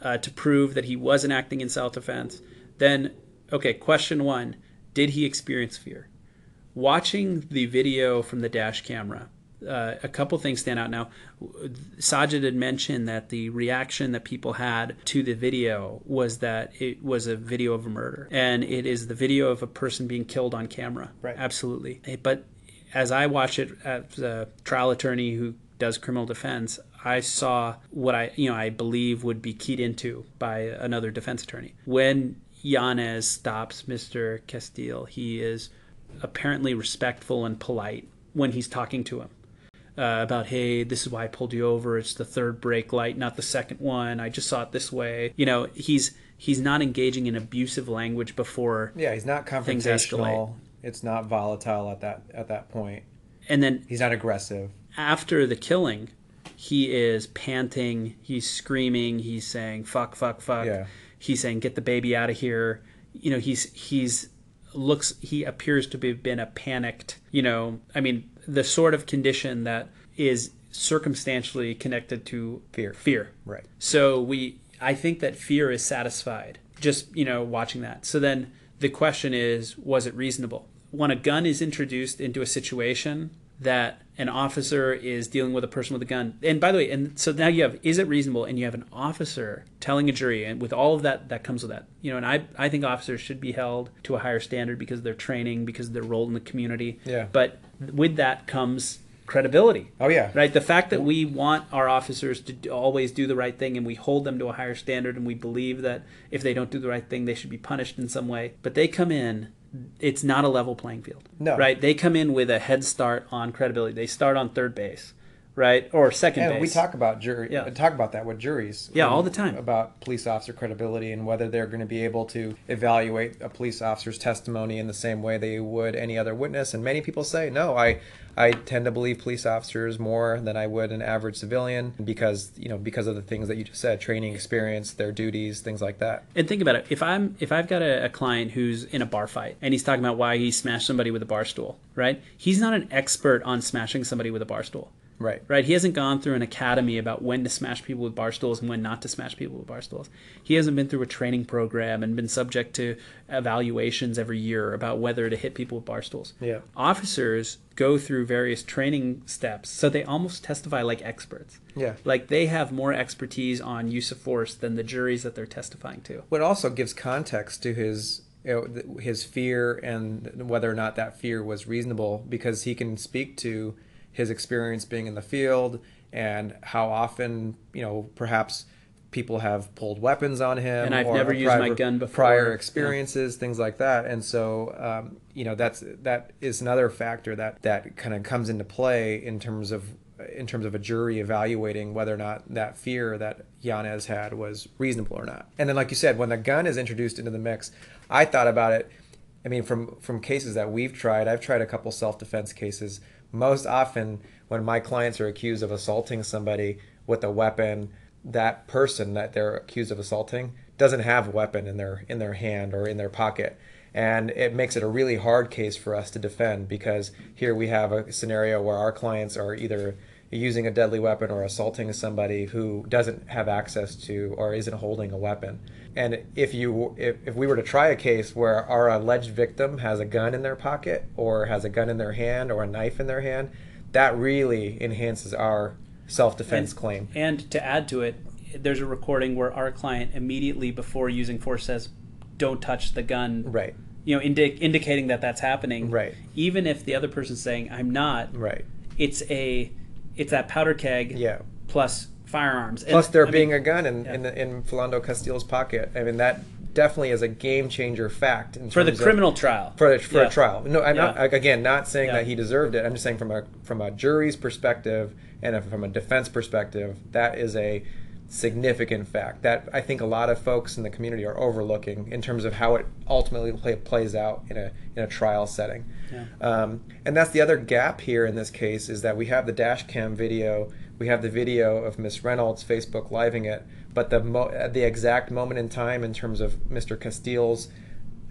uh, to prove that he wasn't acting in self-defense, then okay, question one: Did he experience fear? Watching the video from the dash camera, uh, a couple things stand out. Now, Sajid had mentioned that the reaction that people had to the video was that it was a video of a murder, and it is the video of a person being killed on camera. Right. Absolutely. But as I watch it as a trial attorney who does criminal defense, I saw what I, you know, I believe would be keyed into by another defense attorney. When Yanez stops Mr. Castile, he is apparently respectful and polite when he's talking to him uh, about, hey, this is why I pulled you over. It's the third brake light, not the second one. I just saw it this way. You know, he's he's not engaging in abusive language before, Yeah, he's not confrontational. It's not volatile at that at that point. and then He's not aggressive. after the killing, he is panting, he's screaming, he's saying fuck, fuck, fuck. Yeah. He's saying get the baby out of here. You know, he's he's looks he appears to have been a panicked, you know, I mean, the sort of condition that is circumstantially connected to Fear. Fear. Right. So we I think that fear is satisfied just, you know, watching that. So then the question is was it reasonable? When a gun is introduced into a situation that an officer is dealing with a person with a gun. And by the way, and so now you have is it reasonable and you have an officer telling a jury and with all of that that comes with that. You know, and I I think officers should be held to a higher standard because of their training, because of their role in the community. Yeah. But with that comes credibility. Oh yeah. Right. The fact that we want our officers to always do the right thing and we hold them to a higher standard and we believe that if they don't do the right thing, they should be punished in some way. But they come in, it's not a level playing field. No. Right. They come in with a head start on credibility. They start on third base, right, or second And base. we talk about jury. Yeah. Talk about that with juries. Yeah, all the time. about police officer credibility and whether they're going to be able to evaluate a police officer's testimony in the same way they would any other witness. And many people say, no, I I tend to believe police officers more than I would an average civilian because you know because of the things that you just said, training experience, their duties, things like that. And think about it. If I'm if I've got a, a client who's in a bar fight and he's talking about why he smashed somebody with a bar stool, right? He's not an expert on smashing somebody with a bar stool. Right. Right. He hasn't gone through an academy about when to smash people with bar stools and when not to smash people with bar stools. He hasn't been through a training program and been subject to evaluations every year about whether to hit people with bar stools. Yeah. Officers go through various training steps, so they almost testify like experts. Yeah. Like they have more expertise on use of force than the juries that they're testifying to. What also gives context to his you know, his fear and whether or not that fear was reasonable because he can speak to his experience being in the field and how often you know perhaps people have pulled weapons on him And I've or never used my gun before. prior Yeah. experiences things like that and so um, you know that's that is another factor that that kind of comes into play in terms of in terms of a jury evaluating whether or not that fear that Yanez had was reasonable or not. And then, like you said, when the gun is introduced into the mix, I thought about it. I mean, from from cases that we've tried, I've tried a couple self defense cases. Most often, when my clients are accused of assaulting somebody with a weapon, that person that they're accused of assaulting doesn't have a weapon in their in their hand or in their pocket. And it makes it a really hard case for us to defend because here we have a scenario where our clients are either using a deadly weapon or assaulting somebody who doesn't have access to or isn't holding a weapon and if you if, if we were to try a case where our alleged victim has a gun in their pocket or has a gun in their hand or a knife in their hand that really enhances our self-defense And- claim And to add to it, there's a recording where our client immediately before using force says, "Don't touch the gun." right You know, indi- indicating that that's happening. Right. Even if the other person's saying, "I'm not," right it's a it's that powder keg. yeah Plus firearms. Plus, And, there I being mean, a gun in yeah. in, the, in Philando Castile's pocket. I mean, that definitely is a game changer fact in for the terms of- criminal trial. for, for Yeah. a trial. No, I'm not again not saying Yeah. that he deserved it. I'm just saying from a from a jury's perspective and from a defense perspective, that is a significant fact that I think a lot of folks in the community are overlooking in terms of how it ultimately play, plays out in a in a trial setting. Yeah. Um, and that's the other gap here in this case is that we have the dash cam video, we have the video of Miss Reynolds Facebook living it, but the mo- the exact moment in time in terms of Mr. Castile's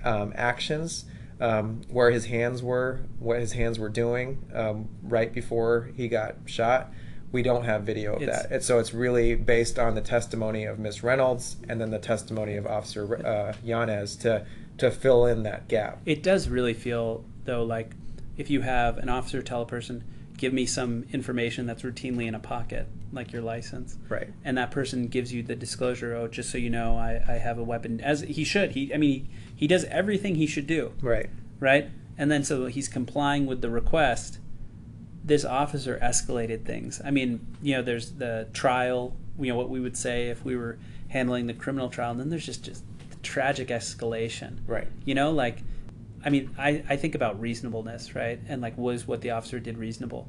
um, actions, um, where his hands were, what his hands were doing um, right before he got shot. We don't have video of It's- that. And so it's really based on the testimony of Miss Reynolds and then the testimony of Officer uh, Yanez to to fill in that gap. It does really feel though like if you have an officer tell a person, "Give me some information that's routinely in a pocket, like your license," Right. and that person gives you the disclosure, "Oh, just so you know, I, I have a weapon," as he should. He, I mean, he, he does everything he should do, Right. right? And then so he's complying with the request. This officer escalated things. I mean, you know, there's the trial. You know what we would say if we were handling the criminal trial, and then there's just just the tragic escalation. Right. You know, like, I mean, I, I think about reasonableness, right? And like, was what the officer did reasonable?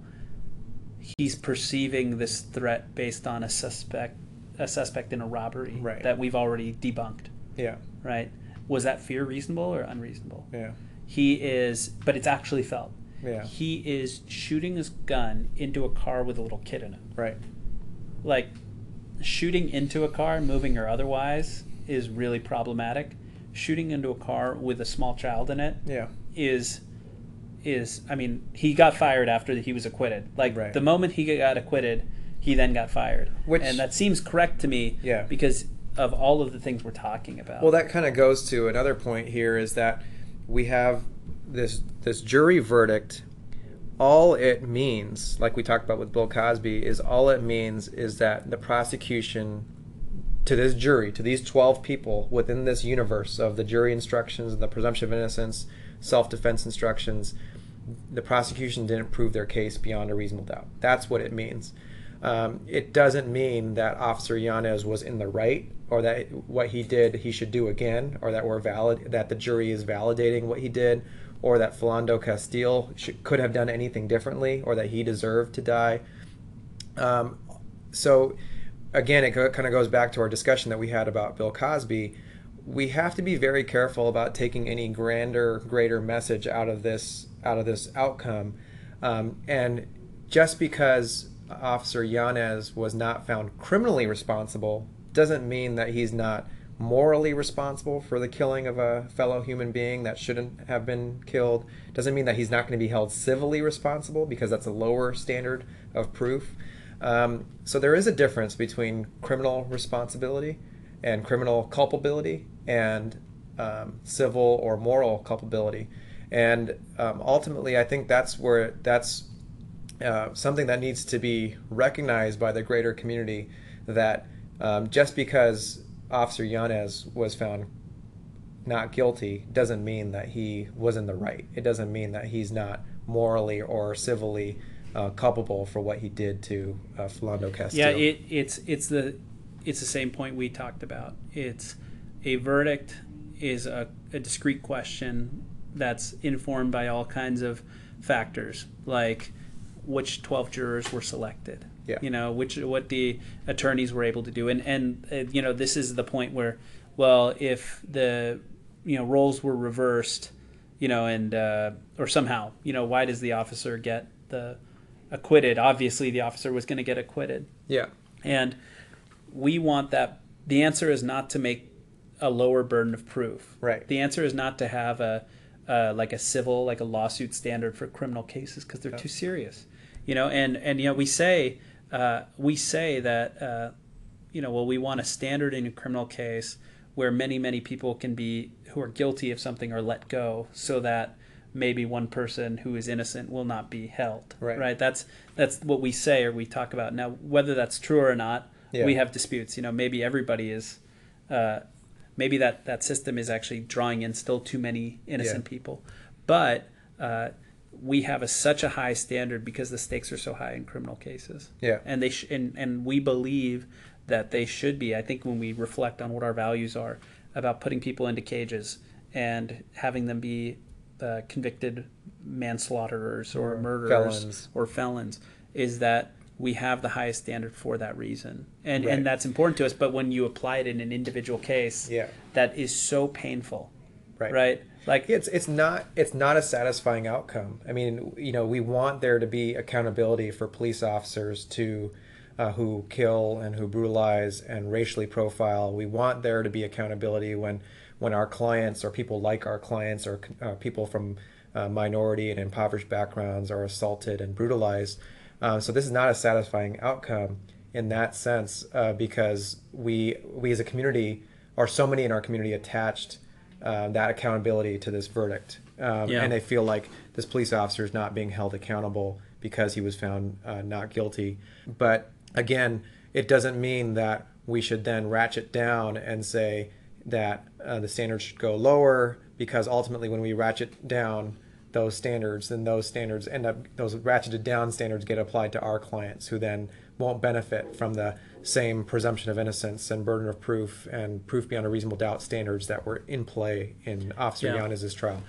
He's perceiving this threat based on a suspect, a suspect in a robbery Right. that we've already debunked, Yeah. right? Was that fear reasonable or unreasonable? Yeah. He is, but it's actually felt. Yeah. He is shooting his gun into a car with a little kid in it. Right. Like, shooting into a car, moving or otherwise, is really problematic. Shooting into a car with a small child in it Yeah. is is I mean he got fired after he was acquitted. Like Right. the moment he got acquitted, he then got fired. Which- and that seems correct to me. Yeah. Because of all of the things we're talking about. Well, that kind of goes to another point here is that we have this this jury verdict. All it means, like we talked about with Bill Cosby, is all it means is that the prosecution to this jury, to these 12 people within this universe of the jury instructions and the presumption of innocence, self defense instructions, the prosecution didn't prove their case beyond a reasonable doubt. That's what it means. Um, it doesn't mean that Officer Yanez was in the right or that what he did he should do again or that we're valid that the jury is validating what he did or that Philando Castile should, could have done anything differently or that he deserved to die. Um, so again, it kind of goes back to our discussion that we had about Bill Cosby. We have to be very careful about taking any grander, greater message out of this out of this outcome. Um, and just because Officer Yanez was not found criminally responsible doesn't mean that he's not morally responsible for the killing of a fellow human being that shouldn't have been killed. Doesn't mean that he's not going to be held civilly responsible because that's a lower standard of proof. Um, so there is a difference between criminal responsibility and criminal culpability and um, civil or moral culpability. And um, ultimately, I think that's where that's uh, something that needs to be recognized by the greater community that um, just because Officer Yanez was found not guilty doesn't mean that he was in the right. It doesn't mean that he's not morally or civilly uh, culpable for what he did to uh, Philando Castile. Yeah, it, it's it's the it's the same point we talked about. It's a verdict is a, a discrete question that's informed by all kinds of factors, like which twelve jurors were selected. Yeah. You know, which what the attorneys were able to do, and and uh, you know this is the point where, well, if the you know roles were reversed, you know, and uh, or somehow, you know, why does the officer get the acquitted? Obviously, the officer was going to get acquitted. yeah, And we want that. The answer is not to make a lower burden of proof. Right. The answer is not to have a, uh, like a civil, like a lawsuit standard for criminal cases because they're too serious. You know, and and you know we say uh, we say that uh, you know well we want a standard in a criminal case where many many people can be who are guilty of something are let go so that maybe one person who is innocent will not be held Right. right that's that's what we say or we talk about now whether that's true or not Yeah. we have disputes you know maybe everybody is uh, maybe that that system is actually drawing in still too many innocent Yeah. people but uh, we have a, such a high standard because the stakes are so high in criminal cases Yeah. and they sh- and, and we believe that they should be i think when we reflect on what our values are about putting people into cages and having them be uh, convicted manslaughterers or, Or murderers felons. or felons is that we have the highest standard for that reason, and Right. and that's important to us. But when you apply it in an individual case, Yeah. that is so painful, Right. right? Like it's it's not it's not a satisfying outcome. I mean, you know, we want there to be accountability for police officers to uh, who kill and who brutalize and racially profile. We want there to be accountability when when our clients or people like our clients or uh, people from uh, minority and impoverished backgrounds are assaulted and brutalized. Uh, so this is not a satisfying outcome in that sense uh, because we we as a community are so many in our community attached uh, that accountability to this verdict. Um, Yeah. And they feel like this police officer is not being held accountable because he was found uh, not guilty. But again, it doesn't mean that we should then ratchet down and say that uh, the standards should go lower because ultimately, when we ratchet down those standards, then those standards end up, those ratcheted down standards get applied to our clients who then won't benefit from the same presumption of innocence and burden of proof and proof beyond a reasonable doubt standards that were in play in Officer Yeah. Yanez's trial.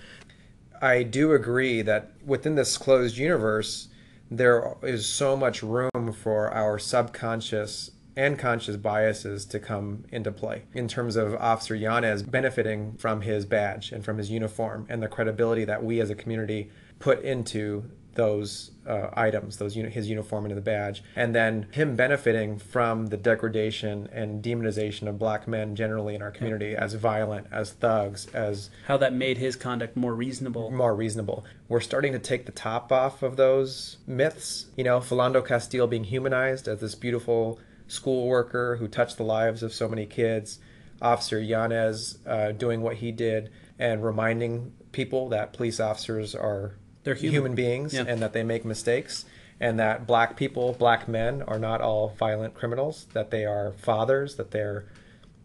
I do agree that within this closed universe, there is so much room for our subconscious and conscious biases to come into play in terms of Officer Yanez benefiting from his badge and from his uniform and the credibility that we as a community put into those uh, items, those his uniform and the badge, and then him benefiting from the degradation and demonization of black men generally in our community as violent, as thugs, as how that made his conduct more reasonable. more reasonable. We're starting to take the top off of those myths. You know, Philando Castile being humanized as this beautiful school worker who touched the lives of so many kids. Officer Yanez uh, doing what he did and reminding people that police officers are They're human. beings Yeah. and that they make mistakes and that black people, black men are not all violent criminals, that they are fathers, that they're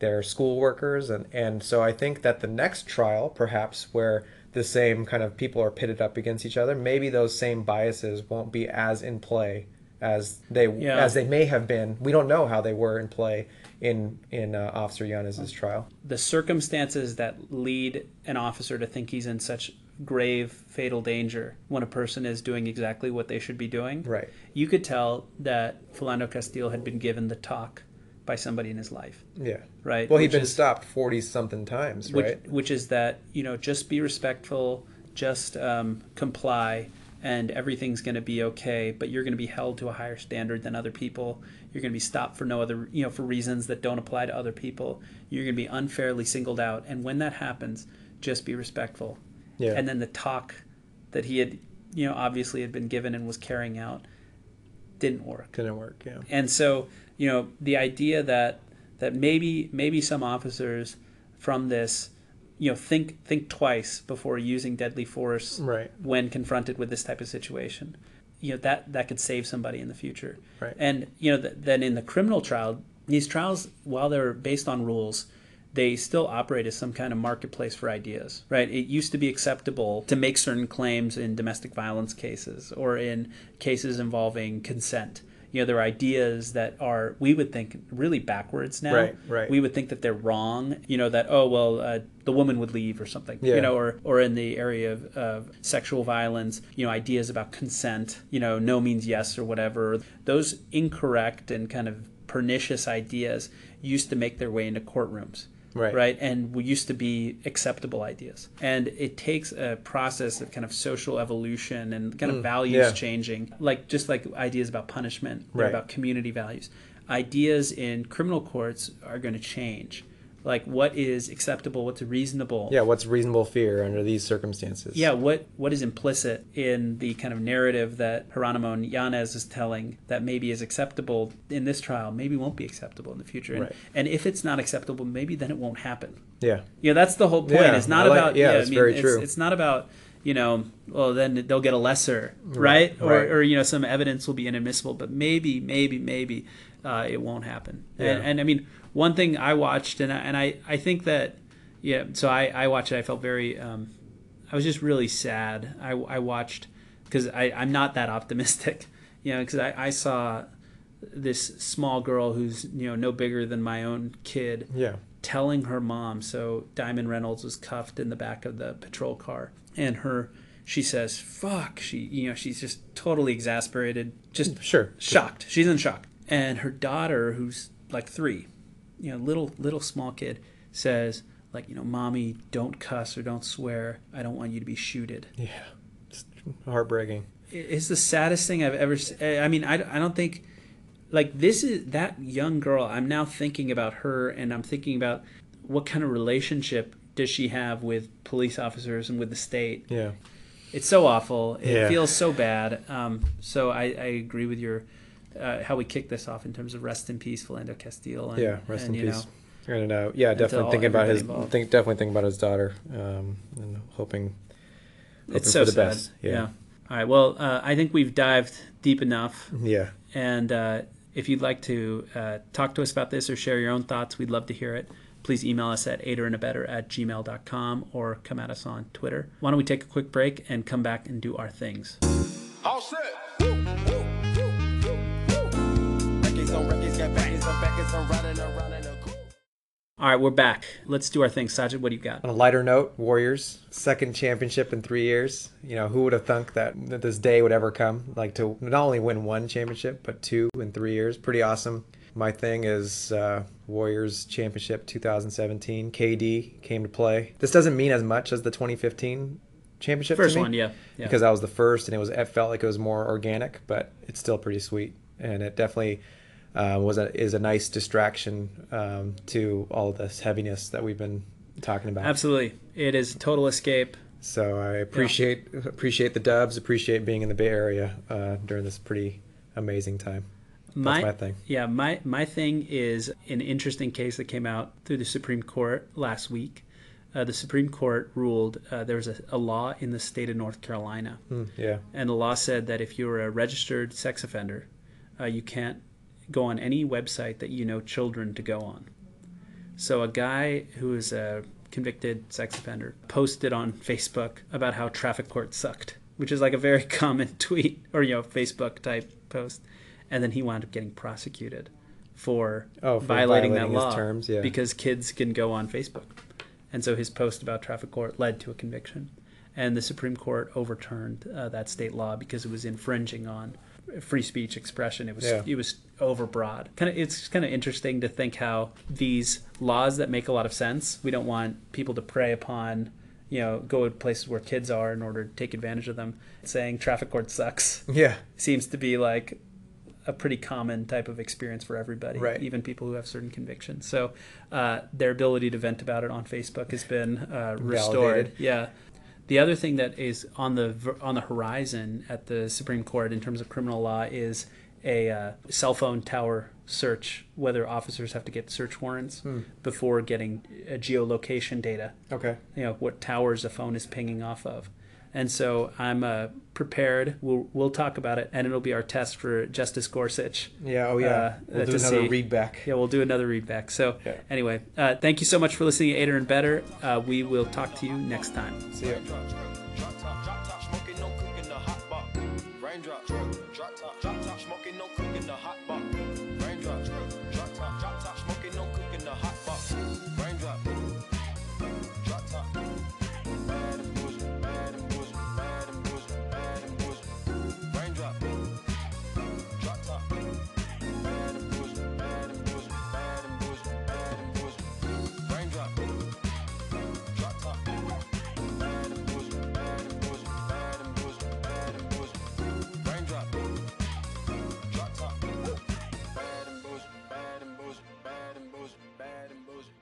they're school workers and and so I think that the next trial perhaps where the same kind of people are pitted up against each other, maybe those same biases won't be as in play as they Yeah. as they may have been. We don't know how they were in play in in uh, Officer Yanez's trial. the circumstances that lead an officer to think he's in such grave fatal danger when a person is doing exactly what they should be doing Right. you could tell that Philando Castile had been given the talk by somebody in his life Yeah. right Well, he'd Which been is- stopped forty something times, which, right? which is that you know just be respectful just um, comply and everything's going to be okay but you're going to be held to a higher standard than other people you're going to be stopped for no other you know for reasons that don't apply to other people you're going to be unfairly singled out and when that happens just be respectful Yeah. and then the talk that he had you know obviously had been given and was carrying out didn't work Didn't work. Yeah. and so, you know, the idea that that maybe maybe some officers from this, you know, think think twice before using deadly force Right. when confronted with this type of situation. You know, that that could save somebody in the future. Right. And you know, th- then in the criminal trial, these trials, while they're based on rules, they still operate as some kind of marketplace for ideas, right? It used to be acceptable to make certain claims in domestic violence cases or in cases involving consent. You know, there are ideas that are we would think really backwards now. Right, right. We would think that they're wrong. You know that oh well, uh, the woman would leave or something. Yeah. You know, or or in the area of, of sexual violence, you know, ideas about consent. You know, no means yes or whatever. Those incorrect and kind of pernicious ideas used to make their way into courtrooms Right. right and we used to be acceptable ideas and it takes a process of kind of social evolution and kind of values Mm, yeah. changing like just like ideas about punishment Right. about community values ideas in criminal courts are going to change like what is acceptable what's reasonable Yeah. What's reasonable fear under these circumstances? yeah, what what is implicit in the kind of narrative that Jeronimo and Yanez is telling that maybe is acceptable in this trial, maybe won't be acceptable in the future. And, Right. and if it's not acceptable, maybe then it won't happen. Yeah. You know, that's the whole point. Yeah, it's not like- about yeah, I mean, very it's, true. It's not about you know, well then they'll get a lesser, right? Or right. or you know, some evidence will be inadmissible, but maybe, maybe, maybe uh, it won't happen. Yeah. And, and I mean, one thing I watched, and I, and I I think that yeah, so I I watched it. I felt very um, I was just really sad. I, I watched because I'm not that optimistic, you know, because I, I saw this small girl who's you know no bigger than my own kid Yeah. telling her mom. So Diamond Reynolds was cuffed in the back of the patrol car, and her she says, "Fuck." She, you know, she's just totally exasperated, just Sure. shocked. She's in shock. And her daughter, who's like three, you know, little little small kid, says, like, you know, mommy, don't cuss or don't swear. I don't want you to be shooted. Yeah. It's heartbreaking. It's the saddest thing I've ever. I mean, I, I don't think like this is that young girl. I'm now thinking about her, and I'm thinking about what kind of relationship does she have with police officers and with the state. Yeah. It's so awful. It Yeah. feels so bad. Um, so I, I agree with your uh, how we kick this off in terms of rest in peace, Philando Castile. And, Yeah. Rest and, in you peace. know, And uh, yeah, to definitely all- thinking about his. involved. Think definitely thinking about his daughter, um, and hoping. hoping it's so for the sad. best. Yeah. Yeah. All right. Well, uh, I think we've dived deep enough. Yeah. And uh, if you'd like to uh, talk to us about this or share your own thoughts, we'd love to hear it. Please email us at aiderandabettor at gmail.com or come at us on Twitter. Why don't we take a quick break and come back and do our things? All set. Records on records, got backers on backers, I'm riding around in a. All right, we're back. Let's do our thing. Sajid, what do you got? On a lighter note, Warriors second championship in three years. You know, who would have thunk that, that this day would ever come? Like to not only win one championship, but two in three years. Pretty awesome. My thing is uh, Warriors championship 2017. KD came to play. This doesn't mean as much as the 2015 championship. to First me, one, yeah. yeah. Because I was the first, and it was it felt like it was more organic, but it's still pretty sweet, and it definitely uh, was a is a nice distraction um, to all this heaviness that we've been talking about. Absolutely. It is total escape. So I appreciate appreciate the Dubs, appreciate being in the Bay Area uh, during this pretty amazing time. That's my thing. Yeah, my my thing is an interesting case that came out through the Supreme Court last week. Uh, the Supreme Court ruled uh, there was a, a law in the state of North Carolina, Hmm, yeah, and the law said that if you're a registered sex offender, uh, you can't go on any website that you know children to go on. So a guy who is a convicted sex offender posted on Facebook about how traffic court sucked, which is like a very common tweet or you know Facebook type post, and then he wound up getting prosecuted for, Oh, for violating, violating that law terms, yeah. because kids can go on Facebook, and so his post about traffic court led to a conviction, and the Supreme Court overturned uh, that state law because it was infringing on free speech expression. It was Yeah. it was overbroad. Kind of, it's kind of interesting to think how these laws that make a lot of sense. We don't want people to prey upon, you know, go to places where kids are in order to take advantage of them. Saying traffic court sucks yeah, seems to be like a pretty common type of experience for everybody, Right. even people who have certain convictions. So uh, their ability to vent about it on Facebook has been uh, restored. Validated. Yeah. The other thing that is on the on the horizon at the Supreme Court in terms of criminal law is a uh, cell phone tower search, whether officers have to get search warrants Hmm. before getting uh, geolocation data. Okay, you know what towers a phone is pinging off of and so i'm uh, prepared we'll, we'll talk about it and it'll be our test for justice gorsuch yeah, oh yeah. Uh, we'll to do another see. read back. yeah we'll do another read back so Yeah. anyway uh, thank you so much for listening to Aider and Abettor. Uh, we will talk to you next time See ya. Adam Bozeman.